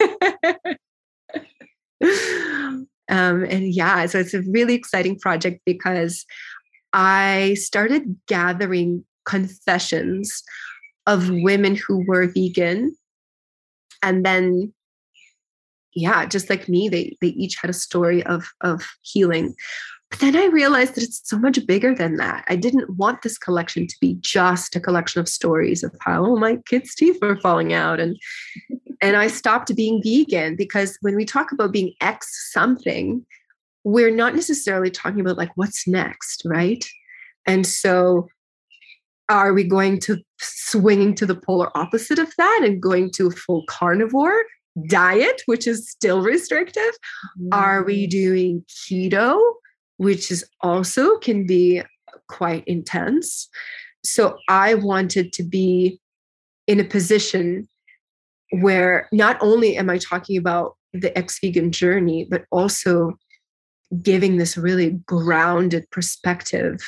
am. (laughs) um, and yeah, so it's a really exciting project because I started gathering confessions of women who were vegan. And then yeah just like me they they each had a story of of healing. But then i realized that it's so much bigger than that. I didn't want this collection to be just a collection of stories of how my kids teeth were falling out. And and i stopped being vegan because when we talk about being x something we're not necessarily talking about like what's next right? And so are we going to swinging to the polar opposite of that and going to a full carnivore diet, which is still restrictive? Mm-hmm. Are we mm. doing keto, which is also can be quite intense? So I wanted to be in a position where not only am I talking about the ex vegan journey, but also giving this really grounded perspective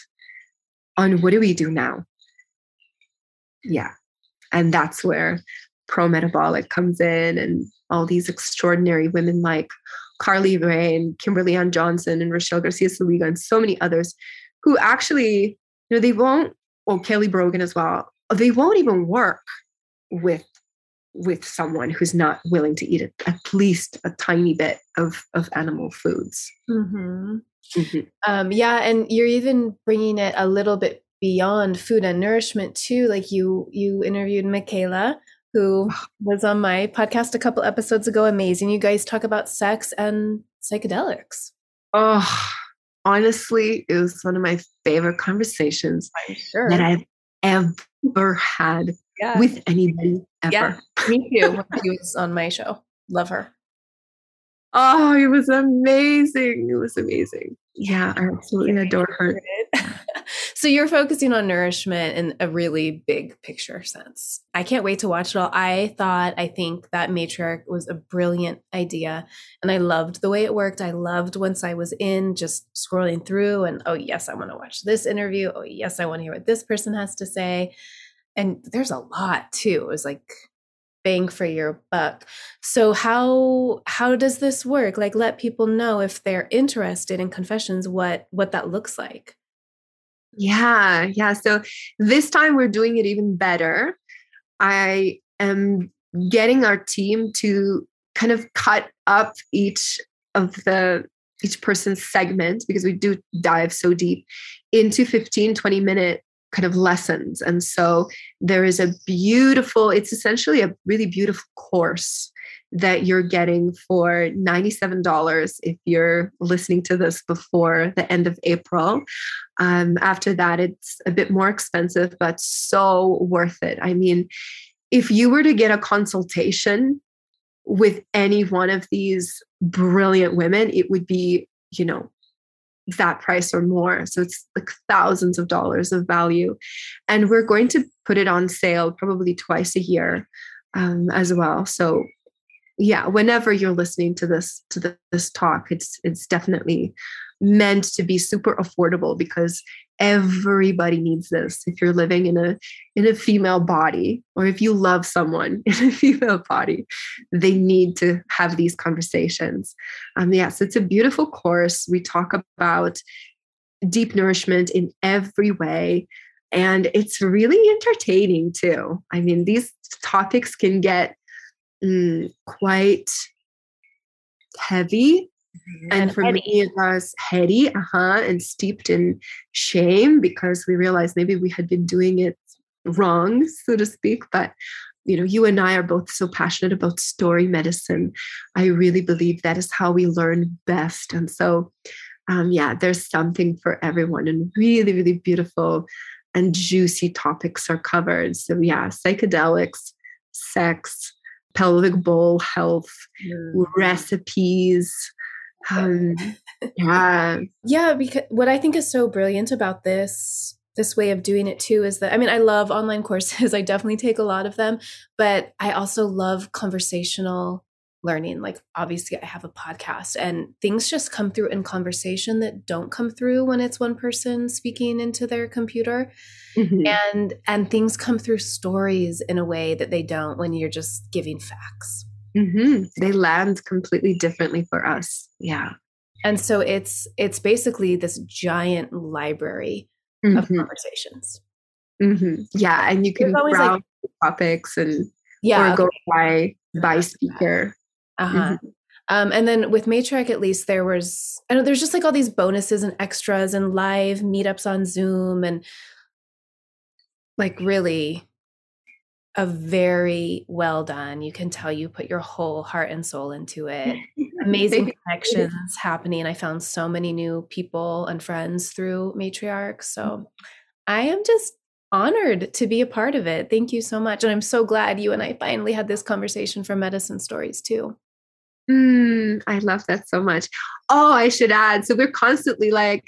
on what do we do now? Yeah and that's where pro metabolic comes in and all these extraordinary women like carly ray and kimberly ann johnson and rochelle garcia saliga and so many others who actually you know they won't or kelly brogan as well they won't even work with with someone who's not willing to eat at least a tiny bit of of animal foods mm-hmm. Mm-hmm. Um, yeah and you're even bringing it a little bit beyond food and nourishment too like you you interviewed michaela who (sighs) was on my podcast a couple episodes ago. Amazing. You guys talk about sex and psychedelics. Oh honestly it was one of my favorite conversations sure. that i've ever had yeah. with anybody ever. yeah, me too when she (laughs) was on my show. Love her. Oh it was amazing. It was amazing. Yeah i absolutely adore her so you're focusing on nourishment in a really big picture sense. I can't wait to watch it all. I thought, I think that matriarch was a brilliant idea. And I loved the way it worked. I loved once I was in just scrolling through and, oh, yes, I want to watch this interview. Oh, yes, I want to hear what this person has to say. And there's a lot too. It was like bang for your buck. So how how does this work? Like let people know if they're interested in confessions what what that looks like. Yeah, yeah. So this time we're doing it even better. I am getting our team to kind of cut up each of the each person's segment because we do dive so deep into 15 20 minute kind of lessons and so there is a beautiful it's essentially a really beautiful course that you're getting for $97 if you're listening to this before the end of April. Um, after that, it's a bit more expensive, but so worth it. I mean, if you were to get a consultation with any one of these brilliant women, it would be, you know, that price or more. So it's like thousands of dollars of value. And we're going to put it on sale probably twice a year um, as well. So yeah, whenever you're listening to this to the, this talk, it's it's definitely meant to be super affordable because everybody needs this if you're living in a in a female body or if you love someone (laughs) in a female body they need to have these conversations. Um yes it's a beautiful course. We talk about deep nourishment in every way and it's really entertaining too. I mean these topics can get mm, quite heavy Mm-hmm. And, and for heady. many of us, heady, uh-huh, and steeped in shame because we realized maybe we had been doing it wrong, so to speak. But you know, you and I are both so passionate about story medicine. I really believe that is how we learn best. And so, um, yeah, there's something for everyone, and really, really beautiful and juicy topics are covered. So, yeah, psychedelics, sex, pelvic bowl health, mm. recipes, um, (laughs) yeah. Yeah, because what I think is so brilliant about this this way of doing it too is that I mean I love online (laughs) courses. I definitely take a lot of them, but I also love conversational learning. Like obviously I have a podcast and things just come through in conversation that don't come through when it's one person speaking into their computer. Mm-hmm. And and things come through stories in a way that they don't when you're just giving facts. Mm-hmm. They land completely differently for us. Yeah. And so it's it's basically this giant library mm-hmm. of conversations. Mm-hmm. Yeah, and you can browse like, topics and yeah, or go by by speaker. Uh-huh. Mm-hmm. Um, and then with Matriarch, at least there was, I know there's just like all these bonuses and extras and live meetups on Zoom and like really a very well done. You can tell you put your whole heart and soul into it. Amazing (laughs) connections happening. I found so many new people and friends through Matriarch. So mm-hmm. I am just honored to be a part of it. Thank you so much. And I'm so glad you and I finally had this conversation for medicine stories too. Mm, I love that so much. Oh, I should add. So we're constantly like,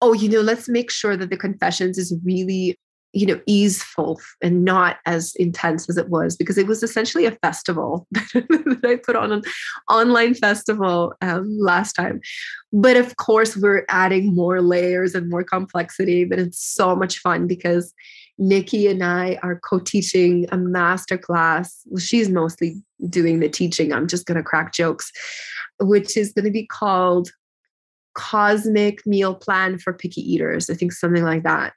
oh, you know, let's make sure that the confessions is really you know easeful and not as intense as it was because it was essentially a festival (laughs) that i put on an online festival um, last time. But of course we're adding more layers and more complexity but it's so much fun because nikki and i are co-teaching a master class well, she's mostly doing the teaching. I'm just going to crack jokes which is going to be called cosmic meal plan for picky eaters. I think something like that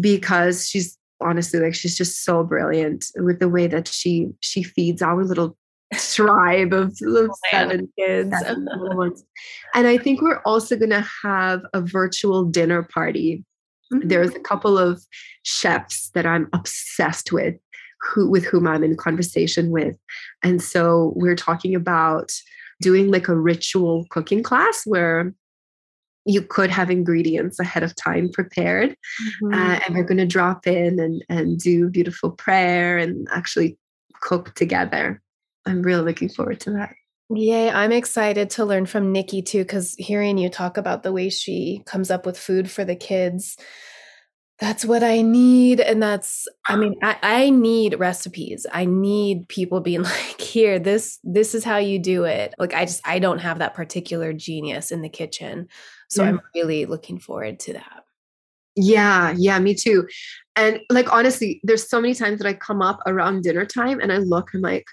because she's honestly like she's just so brilliant with the way that she she feeds our little tribe of, (laughs) of seven kids (laughs) and i think we're also going to have a virtual dinner party. Mm-hmm. there's a couple of chefs that i'm obsessed with who with whom i'm in conversation with. And so we're talking about doing like a ritual cooking class where you could have ingredients ahead of time prepared mm-hmm. uh, and we're going to drop in and, and do beautiful prayer and actually cook together i'm really looking forward to that Yay, I'm excited to learn from Nikki too, because hearing you talk about the way she comes up with food for the kids, that's what I need. And that's, I mean, (sighs) I, I need recipes. I need people being (laughs) like, here, this, this is how you do it. Like, I just, I don't have that particular genius in the kitchen. So I'm really looking forward to that. Yeah, yeah, me too. And like honestly, there's so many times that I come up around dinner time and I look, I'm like,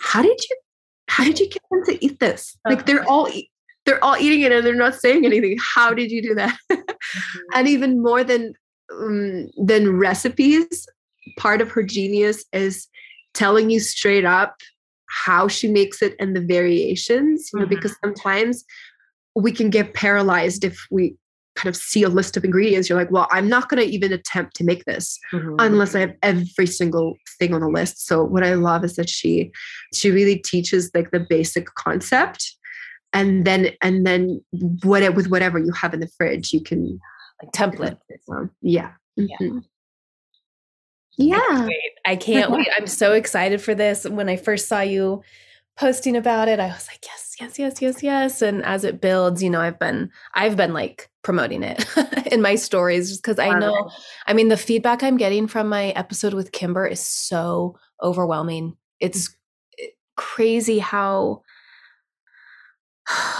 how did you how did you get them to eat this? Like they're all they're all eating it and they're not saying anything. How did you do that? (laughs) mm-hmm. And even more than um, than recipes, part of her genius is telling you straight up how she makes it and the variations. You know, mm-hmm. because sometimes we can get paralyzed if we kind of see a list of ingredients you're like well i'm not going to even attempt to make this mm-hmm. unless i have every single thing on the list so what i love is that she she really teaches like the basic concept and then and then what with whatever you have in the fridge you can like template. yeah. Mm-hmm. yeah. I can't, I can't wait. I'm so excited for this. When i first saw you posting about it, I was like, yes, yes, yes, yes, yes. And as it builds, you know, I've been I've been like promoting it (laughs) in my stories just because I know I mean the feedback I'm getting from my episode with Kimber is so overwhelming. It's eh, crazy how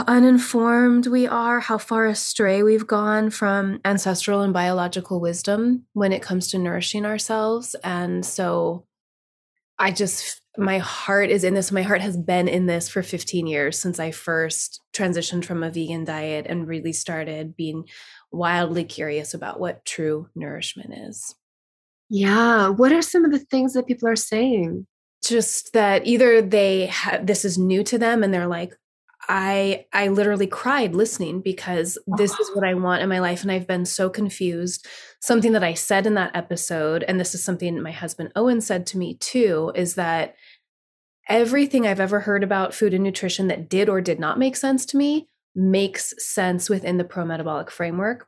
uninformed we are, how far astray we've gone from ancestral and biological wisdom when it comes to nourishing ourselves. And so I just, my heart is in this. My heart has been in this for 15 years since I first transitioned from a vegan diet and really started being wildly curious about what true nourishment is. Yeah. What are some of the things that people are saying? Just that either they have this is new to them and they're like, I I literally cried listening because this is what I want in my life and I've been so confused. Something that I said in that episode and this is something my husband Owen said to me too is that everything I've ever heard about food and nutrition that did or did not make sense to me makes sense within the pro metabolic framework.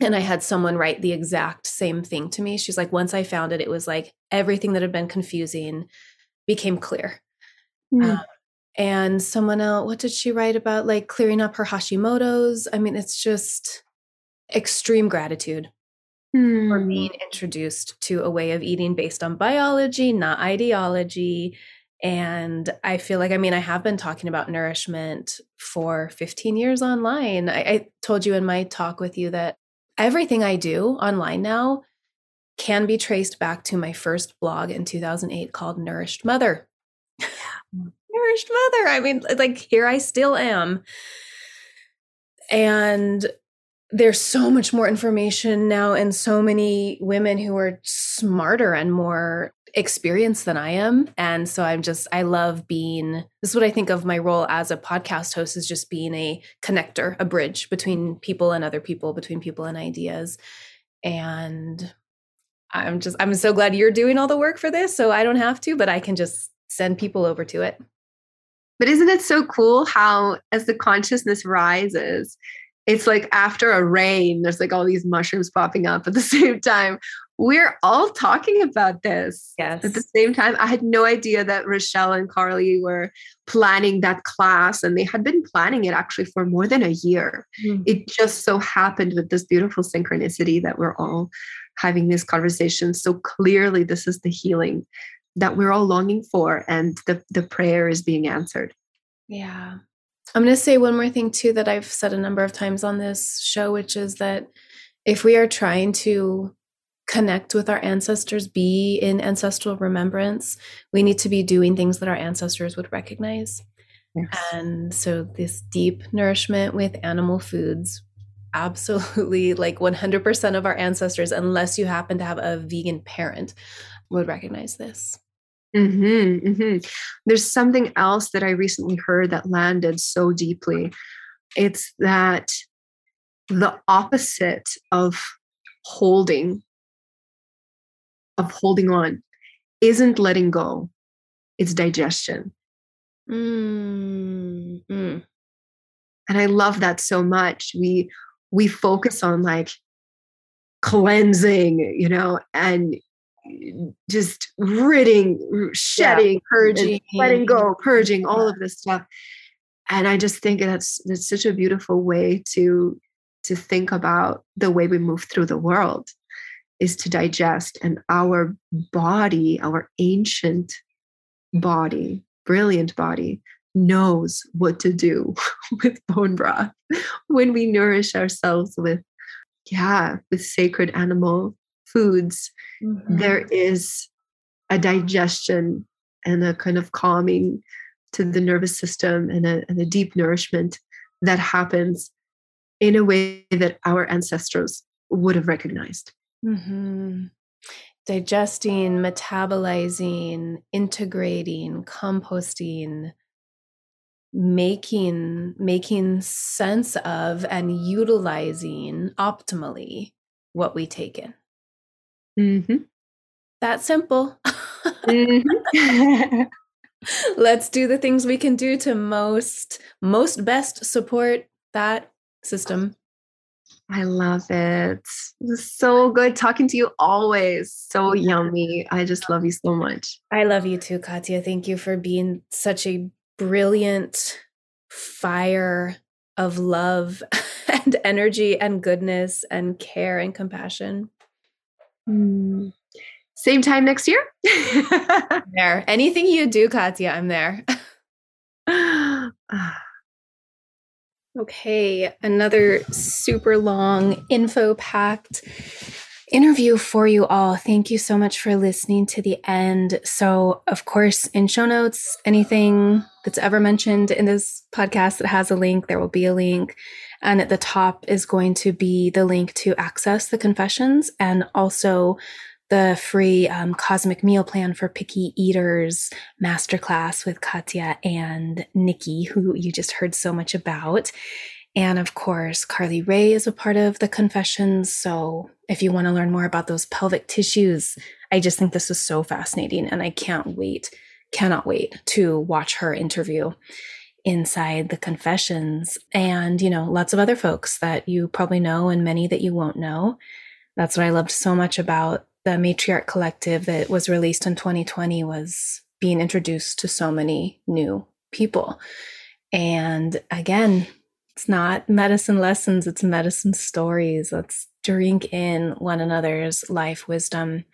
And I had someone write the exact same thing to me. She's like, once I found it, it was like everything that had been confusing became clear. Mm. Um, and someone else what did she write about like clearing up her hashimoto's? I mean it's just extreme gratitude hmm. for being introduced to a way of eating based on biology not ideology and i feel like i mean i have been talking about nourishment for 15 years online. I, I told you in my talk with you that everything i do online now can be traced back to my first blog in 2008 called nourished mother mother. I mean, like here I still am. And there's so much more information now and so many women who are smarter and more experienced than I am. And so I'm just, I love being, this is what I think of my role as a podcast host is just being a connector, a bridge between people and other people, between people and ideas. And I'm just, I'm so glad you're doing all the work for this. So I don't have to, but I can just send people over to it. But isn't it so cool how, as the consciousness rises, it's like after a rain, there's like all these mushrooms popping up at the (laughs) same time. We're all talking about this yes. at the same time. I had no idea that Rochelle and Carly were planning that class, and they had been planning it actually for more than a year. Mm-hmm. It just so happened with this beautiful synchronicity that we're all having this conversation. So clearly, this is the healing that we're all longing for and the, the prayer is being answered. Yeah. I'm going to say one more thing too that I've said a number of times on this show, which is that if we are trying to connect with our ancestors, be in ancestral remembrance, we need to be doing things that our ancestors would recognize. Yes. And so, this deep nourishment with animal foods, absolutely (laughs) like 100% of our ancestors, unless you happen to have a vegan parent, would recognize this. Mm-hmm, mm-hmm. There's something else that I recently heard that landed so deeply. It's that the opposite of holding, of holding on, isn't letting go, it's digestion. Mm-hmm. And I love that so much. We we focus on like cleansing, you know, and just ridding, shedding, yeah, purging, letting go, purging, all of this stuff. And I just think that's that's such a beautiful way to to think about the way we move through the world is to digest and our body, our ancient body, brilliant body knows what to do (laughs) with bone broth. When we nourish ourselves with yeah with sacred animal foods, mm-hmm. there is a digestion and a kind of calming to the nervous system and a, and a deep nourishment that happens in a way that our ancestors would have recognized. Mm-hmm. Digesting, metabolizing, integrating, composting, making making sense of and utilizing optimally what we take in Mm-hmm. That simple. mm-hmm. (laughs) Let's do the things we can do to most most best support that system. I love it. so good talking to you always. So yummy. I just love you so much. I love you too, Katya. Thank you for being such a brilliant fire of love (laughs) and energy and goodness and care and compassion. Mm. Same time next year? (laughs) there. Anything you do, Katya, I'm there. (laughs) (sighs) okay, another super long, info packed interview for you all. Thank you so much for listening to the end. So, of course, in show notes, anything that's ever mentioned in this podcast that has a link, there will be a link. And at the top is going to be the link to access the confessions and also the free um, cosmic meal plan for picky eaters masterclass with Katya and Nikki, who you just heard so much about. And of course, Carly Ray is a part of the confessions. So if you want to learn more about those pelvic tissues, I just think this is so fascinating and I can't wait, cannot wait to watch her interview inside the confessions and, you know, lots of other folks that you probably know and many that you won't know. That's what I loved so much about the matriarch collective that was released in 2020 was being introduced to so many new people. And again, it's not medicine lessons, it's medicine stories. Let's drink in one another's life wisdom.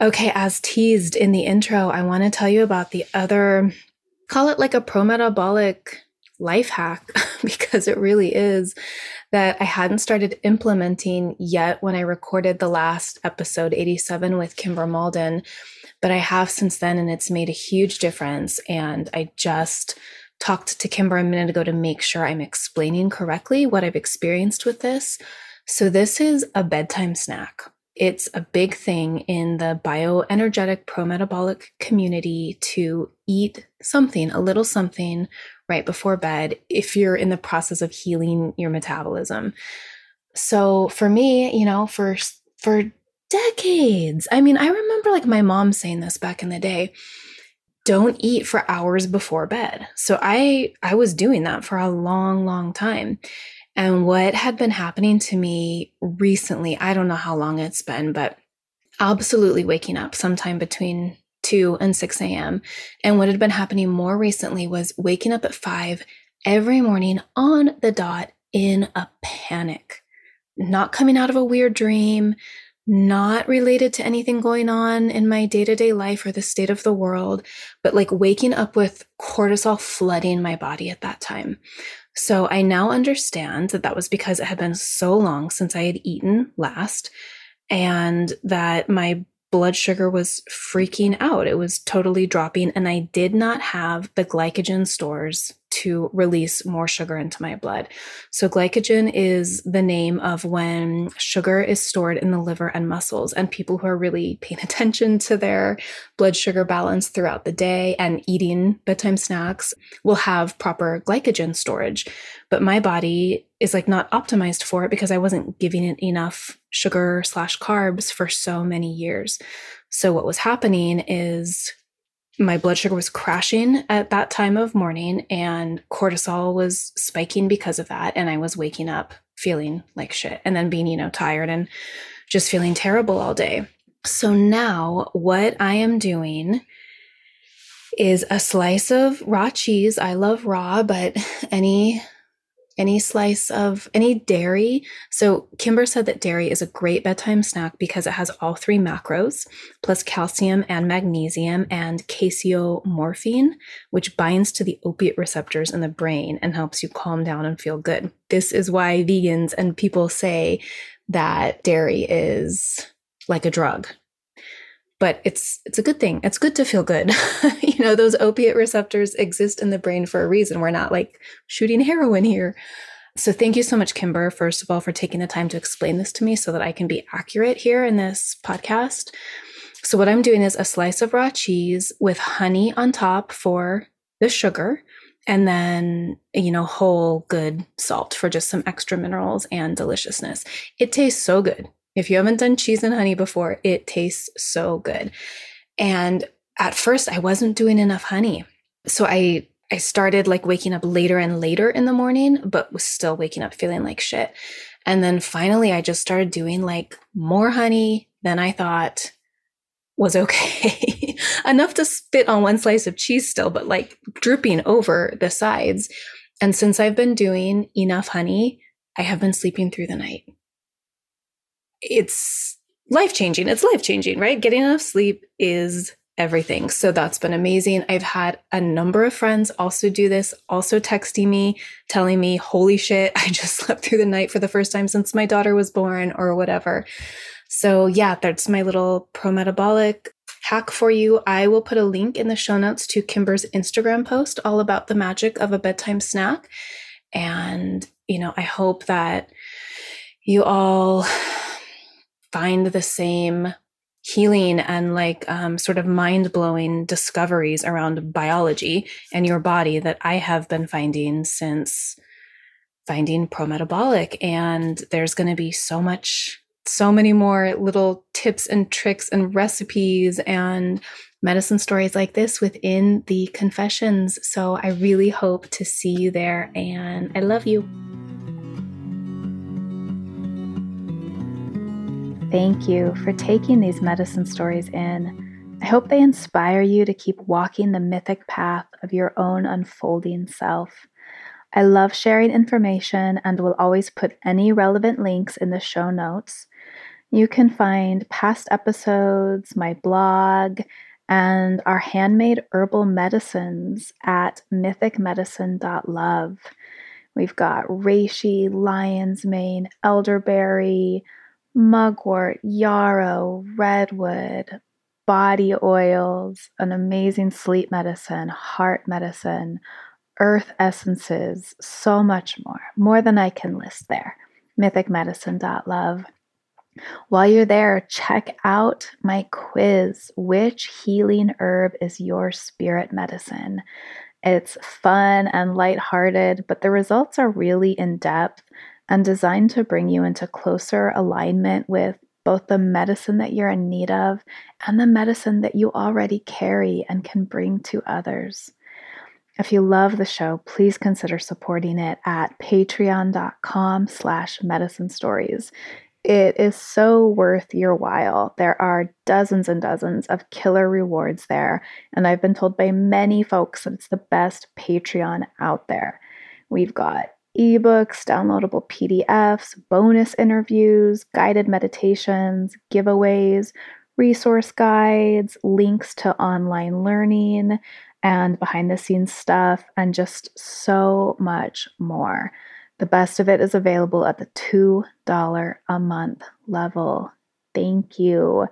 Okay, as teased in the intro, I want to tell you about the other, call it like a pro metabolic life hack, (laughs) because it really is that I hadn't started implementing yet when I recorded the last episode 87 with Kimber Malden, but I have since then, and it's made a huge difference. And I just talked to Kimber a minute ago to make sure I'm explaining correctly what I've experienced with this. So, this is a bedtime snack. It's a big thing in the bioenergetic prometabolic community to eat something, a little something right before bed if you're in the process of healing your metabolism. So, for me, you know, for for decades, I mean, I remember like my mom saying this back in the day don't eat for hours before bed. So I I was doing that for a long long time. And what had been happening to me recently, I don't know how long it's been, but absolutely waking up sometime between 2 and 6 a.m. And what had been happening more recently was waking up at 5 every morning on the dot in a panic, not coming out of a weird dream, not related to anything going on in my day to day life or the state of the world, but like waking up with cortisol flooding my body at that time. So I now understand that that was because it had been so long since I had eaten last and that my blood sugar was freaking out. It was totally dropping, and I did not have the glycogen stores to release more sugar into my blood. So, glycogen is the name of when sugar is stored in the liver and muscles. And people who are really paying (laughs) attention to their blood sugar balance throughout the day and eating bedtime snacks will have proper glycogen storage. But my body is like not optimized for it because I wasn't giving it enough sugar slash carbs for so many years. So, what was happening is my blood sugar was crashing at that time of morning and cortisol was spiking because of that. And i was waking up feeling like shit and then being you know tired and just feeling terrible all day. So now what i am doing is a slice of raw cheese. I love raw but (laughs) any any slice of any dairy. So, Kimber said that dairy is a great bedtime snack because it has all three macros, plus calcium and magnesium and casomorphin, which binds to the opiate receptors in the brain and helps you calm down and feel good. This is why vegans and people say that dairy is like a drug but it's it's a good thing. It's good to feel good. (laughs) You know those opiate receptors exist in the brain for a reason. We're not like shooting heroin here. So thank you so much kimber first of all for taking the time to explain this to me so that i can be accurate here in this podcast. So what i'm doing is a slice of raw cheese with honey on top for the sugar and then you know whole good salt for just some extra minerals and deliciousness. It tastes so good if you haven't done cheese and honey before, it tastes so good. And at first, I wasn't doing enough honey. So I I started like waking up later and later in the morning, but was still waking up feeling like shit. And then finally, I just started doing like more honey than I thought, was okay. (laughs) Enough to spit on one slice of cheese still, but like drooping over the sides. And since I've been doing enough honey, I have been sleeping through the night. It's life changing. It's life changing, right? Getting enough sleep is everything. So that's been amazing. I've had a number of friends also do this, also texting me, telling me, holy shit, (laughs) I just slept through the night for the first time since my daughter was born or whatever. So yeah, that's my little pro metabolic hack for you. I will put a link in the show notes to Kimber's Instagram post all about the magic of a bedtime snack. And, you know, I hope that you all find the same healing and like um, sort of mind blowing discoveries around biology and your body that I have been finding since finding pro metabolic. And there's going to be so much, so many more little tips and tricks and recipes and medicine stories like this within the confessions. So I really hope to see you there. And I love you. Thank you for taking these medicine stories in. I hope they inspire you to keep walking the mythic path of your own unfolding self. I love sharing information and will always put any relevant links in the show notes. You can find past episodes, my blog, and our handmade herbal medicines at mythicmedicine.love. We've got reishi, lion's mane, elderberry, mugwort, yarrow, redwood, body oils, an amazing sleep medicine, heart medicine, earth essences, so much more, more than I can list there. Mythicmedicine.love. While you're there, check out my quiz Which healing herb is your spirit medicine? It's fun and lighthearted, but the results are really in depth and designed to bring you into closer alignment with both the medicine that you're in need of and the medicine that you already carry and can bring to others. If you love the show, please consider supporting it at patreon.com slash medicine stories. It is so worth your while. There are dozens and dozens of killer rewards there, and I've been told by many folks that it's the best Patreon out there. We've got ebooks, downloadable PDFs, bonus interviews, guided meditations, giveaways, resource guides, links to online learning and behind the scenes stuff, and just so much more. The best of it is available at the $2 a month level. Thank you.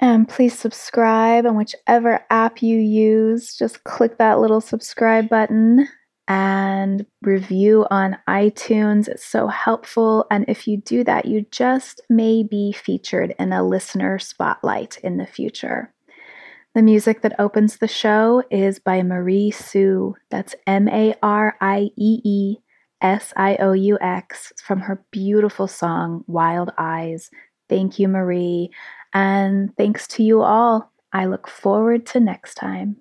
And please subscribe on whichever app you use. Just click that little subscribe button and review on iTunes. It's so helpful. And if you do that, you just may be featured in a listener spotlight in the future. The music that opens the show is by Mariee Sioux. That's M A R I E E S I O U X from her beautiful song, Wild Eyes. Thank you, Mariee. And thanks to you all. I look forward to next time.